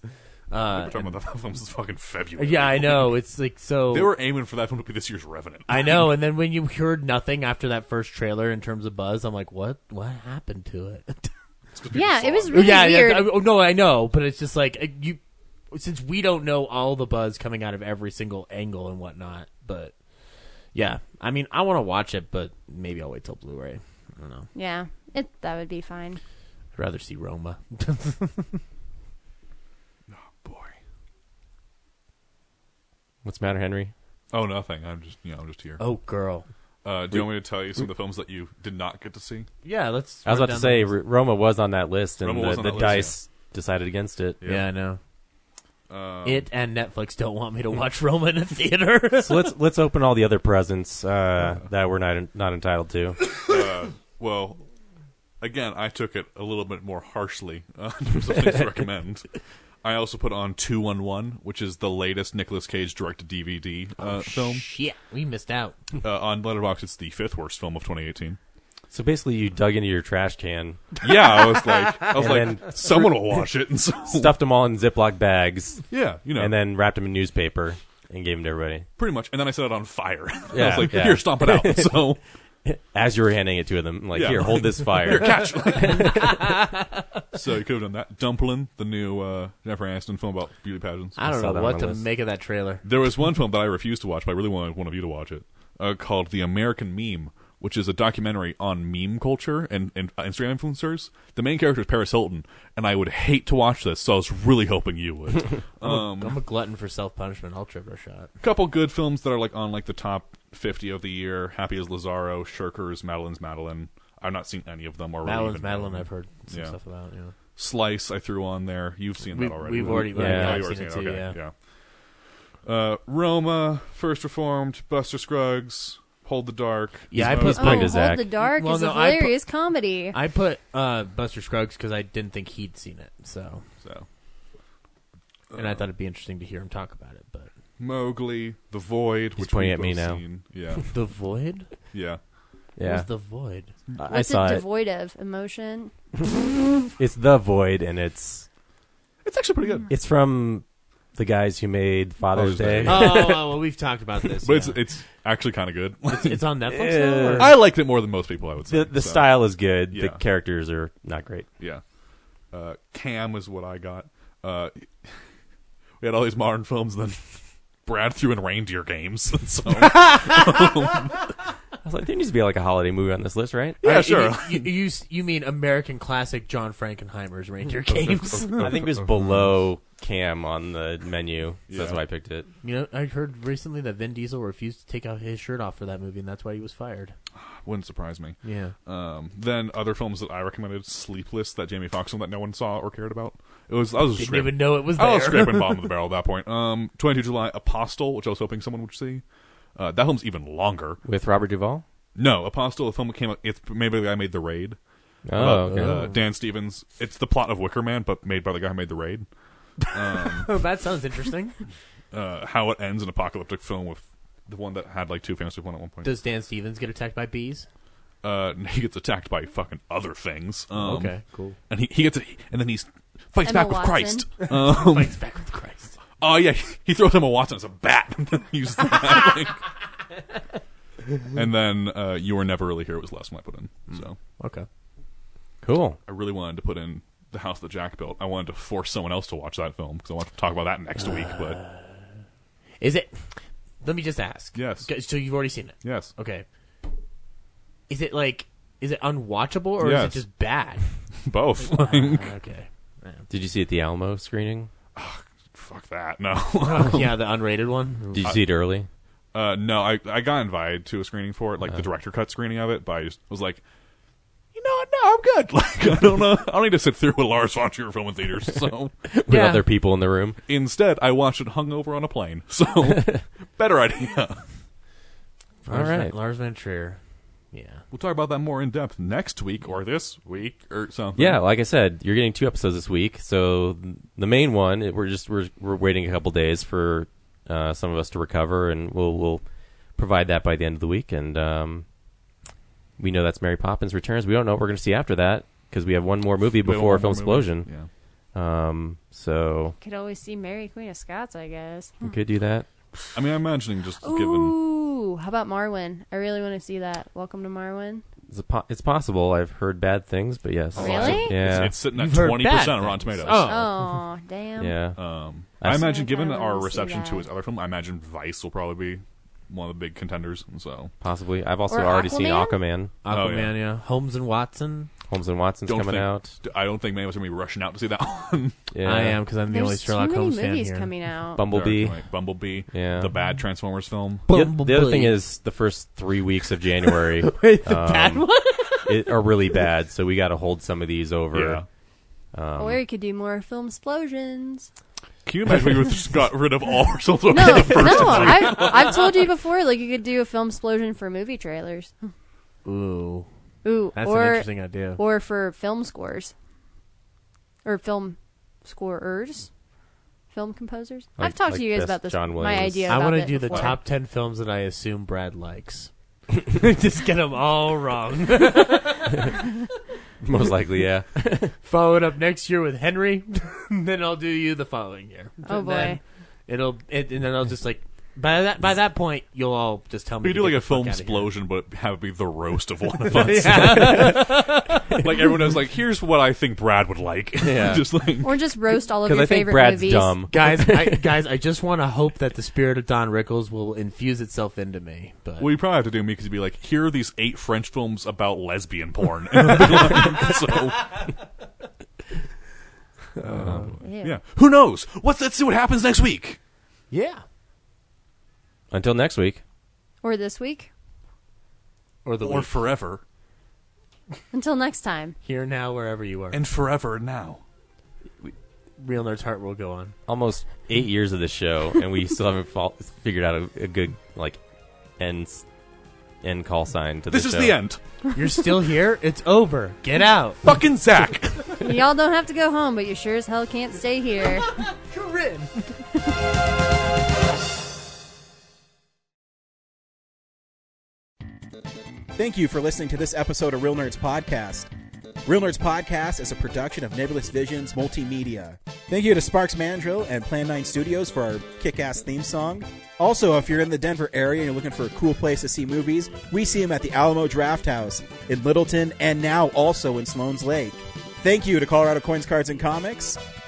S5: Uh,
S7: We're talking about that film is fucking February.
S5: yeah, I know. It's like so.
S7: They were aiming for that film to be this year's Revenant.
S5: I know, and then when you heard nothing after that first trailer in terms of buzz, I'm like, what? What happened to it?
S6: Yeah, it was really
S5: yeah,
S6: weird.
S5: yeah. I- oh, no, I know, but it's just like uh, you, since we don't know all the buzz coming out of every single angle and whatnot. But yeah, I mean, I want to watch it, but maybe I'll wait till Blu-ray. I don't know.
S6: Yeah, it that would be fine.
S5: I'd rather see Roma.
S2: oh boy, what's the matter, Henry?
S7: Oh, nothing. I'm just you know I'm just here.
S5: Oh, girl.
S7: Uh, do you want me to tell you some of the films that you did not get to see?
S5: Yeah, let's.
S2: I was about to say R- Roma was on that list, and
S7: Roma
S2: the, the
S7: list,
S2: dice decided against it.
S5: Yeah, I know.
S7: Um,
S5: it and Netflix don't want me to watch Roma in a theater.
S2: so let's let's open all the other presents uh, that we're not not entitled to.
S7: uh, well, again, I took it a little bit more harshly uh, in terms of things to recommend. I also put on 211, which is the latest Nicolas Cage directed DVD uh, film.
S5: Shit, we missed out.
S7: Uh, on Letterboxd, it's the fifth worst film of 2018.
S2: So basically, you dug into your trash can.
S7: Yeah, I was like, I was
S2: and
S7: like, someone will wash it, and so
S2: stuffed them all in Ziploc bags.
S7: Yeah, you know.
S2: and then wrapped them in newspaper and gave them to everybody.
S7: pretty much. And then I set it on fire. I
S2: Yeah,
S7: was like,
S2: yeah.
S7: here, stomp it out. So
S2: as you were handing it to them, like,
S7: Yeah.
S2: here, hold this fire.
S7: Here, catch. so you could have done that. Dumpling, the new uh, Jennifer Aniston film about beauty pageants.
S5: I don't
S2: saw
S5: know
S2: that
S5: what
S2: on the
S5: to
S2: list.
S5: make of that trailer.
S7: There was one film that I refused to watch, but I really wanted one of you to watch it, uh, called The American Meme, which is a documentary on meme culture and, and Instagram influencers. The main character is Paris Hilton, and I would hate to watch this, so I was really hoping you would.
S5: I'm,
S7: um,
S5: a, I'm a glutton for self punishment. I'll trip a shot.
S7: a couple good films that are like on like the top 50 of the year Happy as Lazaro, Shirkers, Madeline's Madeline. I've not seen any of them or really
S5: Madeline's Madeline. I've heard some
S7: Yeah.
S5: stuff about. Yeah.
S7: Slice I threw on there. You've seen
S5: We've-
S7: that already.
S5: we've already-
S7: yeah,
S5: I've
S7: already
S5: seen it too,
S7: Okay,
S5: yeah.
S7: yeah. Uh, Roma, First Reformed, Buster Scruggs, Hold the Dark.
S5: Yeah, I
S7: Smoke.
S5: put-
S2: He's pointing
S6: oh,
S2: to Zach.
S6: Hold the Dark
S5: Well,
S6: is
S5: no,
S6: a
S5: I put-
S6: hilarious comedy.
S5: I put uh, Buster Scruggs because I didn't think he'd seen it. So,
S7: So,
S5: and I thought it'd be interesting to hear him talk about it. But
S7: Mowgli, The Void,
S2: He's
S7: which
S2: pointing
S7: we've
S2: at me
S7: both
S2: now.
S7: Seen. Yeah,
S5: the void.
S7: yeah.
S2: Yeah,
S5: What's the void?
S2: I I
S6: What's
S2: saw
S6: it
S2: it.
S6: devoid of? Emotion?
S2: It's the Void, and it's
S7: It's actually pretty good.
S2: it's from the guys who made Father's,
S7: Father's Day.
S2: Day.
S5: oh, oh, well, we've talked about this.
S7: But it's
S5: yeah.
S7: it's actually kind of good.
S5: it's, it's on Netflix.
S2: Yeah.
S5: now, or-
S7: I liked it more than most people. I would say
S2: the the
S7: so,
S2: style is good. The
S7: Yeah.
S2: characters are not great.
S7: Yeah. Uh, Cam is what I got. Uh, we had all these modern films, then Brad threw in reindeer games. So
S2: I was like, there needs to be like a holiday movie on this list, right?
S7: yeah,
S5: Uh,
S7: sure.
S5: You, you, you, you mean American classic John Frankenheimer's Reindeer Games?
S2: I think it was below Cam on the menu. So That's
S7: Yeah.
S2: why I picked it.
S5: You know, I heard recently that Vin Diesel refused to take out his shirt off for that movie, and that's why he was fired.
S7: Wouldn't surprise me.
S5: Yeah.
S7: Um, then other films that I recommended: Sleepless, that Jamie Foxx film that no one saw or cared about. It was I was just
S5: Didn't
S7: scraping-
S5: even know it was
S7: I was
S5: there.
S7: scraping bottom of the barrel at that point. Um, 22 July, Apostle, which I was hoping someone would see. Uh, that film's even longer.
S2: With Robert Duvall?
S7: No, Apostle, a film that came out. It's made by the guy who made The Raid.
S2: Oh,
S7: About,
S2: okay.
S7: uh, Dan Stevens. It's the plot of Wicker Man, but made by the guy who made The Raid. Um,
S5: Oh, that sounds interesting.
S7: uh, how it ends an apocalyptic film with the one that had like two famous people at one point.
S5: Does Dan Stevens get attacked by bees?
S7: uh, he gets attacked by fucking other things. Um,
S5: Okay, cool.
S7: And he, he gets, and then he fights
S6: Emma
S7: back with
S6: Watson.
S7: Christ. Um,
S5: Fights back with Christ.
S7: Oh yeah, he throws Emma Watson as a bat and then uses that. like- and then uh, you were never really here it was the last one I put in. So
S5: Okay.
S2: Cool.
S7: I really wanted to put in the house that Jack built. I wanted to force someone else to watch that film because I want to talk about that next week. But
S5: Is it? Let me just ask.
S7: Yes.
S5: Okay, So you've already seen it.
S7: yes,
S5: Okay. Is it like? Is it unwatchable or is it just bad?
S7: both.
S5: Uh,
S7: Like,
S5: okay.
S2: Did you see it at the Alamo screening?
S7: Fuck that. No.
S5: yeah, the unrated one.
S2: Did you see it early?
S7: Uh, no, I I got invited to a screening for it, like
S2: Uh.
S7: the director cut screening of it, but I just was like, you know what? No, I'm good. Like I don't know. I don't need to sit through a Lars von Trier film in theaters. So
S2: With
S5: Yeah.
S2: other people in the room?
S7: instead, I watched it hungover on a plane. So better idea.
S2: All
S5: Lars Van-
S2: right.
S5: Lars Van Trier. Yeah.
S7: We'll talk about that more in depth next week or this week or something.
S2: Yeah, like I said, you're getting two episodes this week. So the main one, it- we're just we're we're waiting a couple days for uh, some of us to recover, and we'll we'll provide that by the end of the week. And um, we know that's Mary Poppins Returns. We don't know what we're going to see after that because we have one more movie before
S7: one
S2: Film
S7: more movie.
S2: Explosion. Um, so
S6: Could always see Mary Queen of Scots, I guess.
S2: we could do that.
S7: I mean, I'm imagining just given.
S6: Ooh, how about Marwen? I really want to see that. Welcome to Marwen.
S2: It's, a po- it's possible. I've heard bad things, but yes.
S6: Really?
S2: Yeah.
S7: It's, it's sitting at
S5: You've heard
S7: twenty
S5: bad
S7: percent on Rotten
S5: things.
S7: Tomatoes.
S5: Oh.
S6: Oh, damn.
S2: yeah.
S7: Um,
S2: I
S7: I
S2: s-
S7: imagine,
S6: I
S7: given
S6: kinda
S7: our
S6: wanna see
S7: reception to
S6: that.
S7: his other film, I imagine Vice will probably be one of the big contenders. So
S2: Possibly. I've also
S6: Or
S2: already seen
S6: Aquaman?
S2: Aquaman.
S7: Oh, yeah.
S5: yeah. Holmes and Watson.
S2: Holmes and Watson's
S7: Don't
S2: coming
S7: think-
S2: out.
S7: I don't think many of us are going to be rushing out to see that one.
S2: Yeah.
S5: I am because I'm the only
S6: There's
S5: Sherlock
S6: too many
S5: Holmes fan
S6: movies
S5: here.
S6: coming out.
S2: Bumblebee.
S7: Right, Bumblebee.
S2: Yeah.
S7: The bad Transformers film.
S2: The, the other thing is the first three weeks of January
S5: Wait, the bad one?
S2: it, are really bad, so we got to hold some of these over. Um,
S6: or you could do more film explosions.
S7: Can you imagine we just got rid of all our ourselves
S6: No,
S7: over the first
S6: no. I've, I've told you before. Like you could do a film explosion for movie trailers.
S5: Ooh.
S6: Ooh,
S5: That's an interesting idea.
S6: Or for film scores, or film scorers, film composers.
S5: Like-
S6: I've talked
S5: like
S6: to you guys about this.
S5: John
S6: my
S5: Williams.
S6: idea.
S5: I
S6: want
S5: wanna
S6: to
S5: do the top ten films that I assume Brad likes. Just get them all wrong.
S2: Most likely, yeah.
S5: Follow it up next year with Henry, then I'll do you the following year.
S6: Oh,
S5: And then
S6: boy.
S5: it'll it, and then I'll just like by that by that point you'll all just tell me.
S7: We
S5: to
S7: do like
S5: get
S7: a
S5: the fuck
S7: film explosion, but have it be the roast of one of us. Like everyone is like, here's what I think Brad would like.
S2: Yeah.
S7: just like
S6: Or just roast all of your favorite movies.
S5: guys. I, guys, I just want to hope that the spirit of Don Rickles will infuse itself into me. But
S7: Well, you probably have to do me because you'd be like, here are these eight French films about lesbian porn. And I'd be like, so,
S6: Ew.
S7: yeah. Who knows? What's let's see what happens next week.
S5: yeah,
S2: Until next week.
S6: Or this week.
S5: or the
S7: or
S5: week.
S7: forever
S6: Until next time.
S5: here now wherever you are.
S7: and forever now.
S5: Real Nerd's Heart will go on.
S2: Almost eight years of the show, and we still haven't fol- figured out a, a good like end end call sign to
S7: This
S2: the
S7: is
S2: show.
S7: the end.
S5: You're still here. It's over. Get out.
S7: Fucking Zach.
S6: Y'all don't have to go home, but you sure as hell can't stay here.
S5: Corinne.
S1: Thank you for listening to this episode of Real Nerds Podcast. Real Nerds Podcast is a production of Nebulous Visions Multimedia. Thank you to Sparks Mandrill and Plan 9 Studios for our kick ass theme song. Also, if you're in the Denver area and you're looking for a cool place to see movies, we see them at the Alamo Drafthouse in Littleton and now also in Sloan's Lake. Thank you to Colorado Coins, Cards, and Comics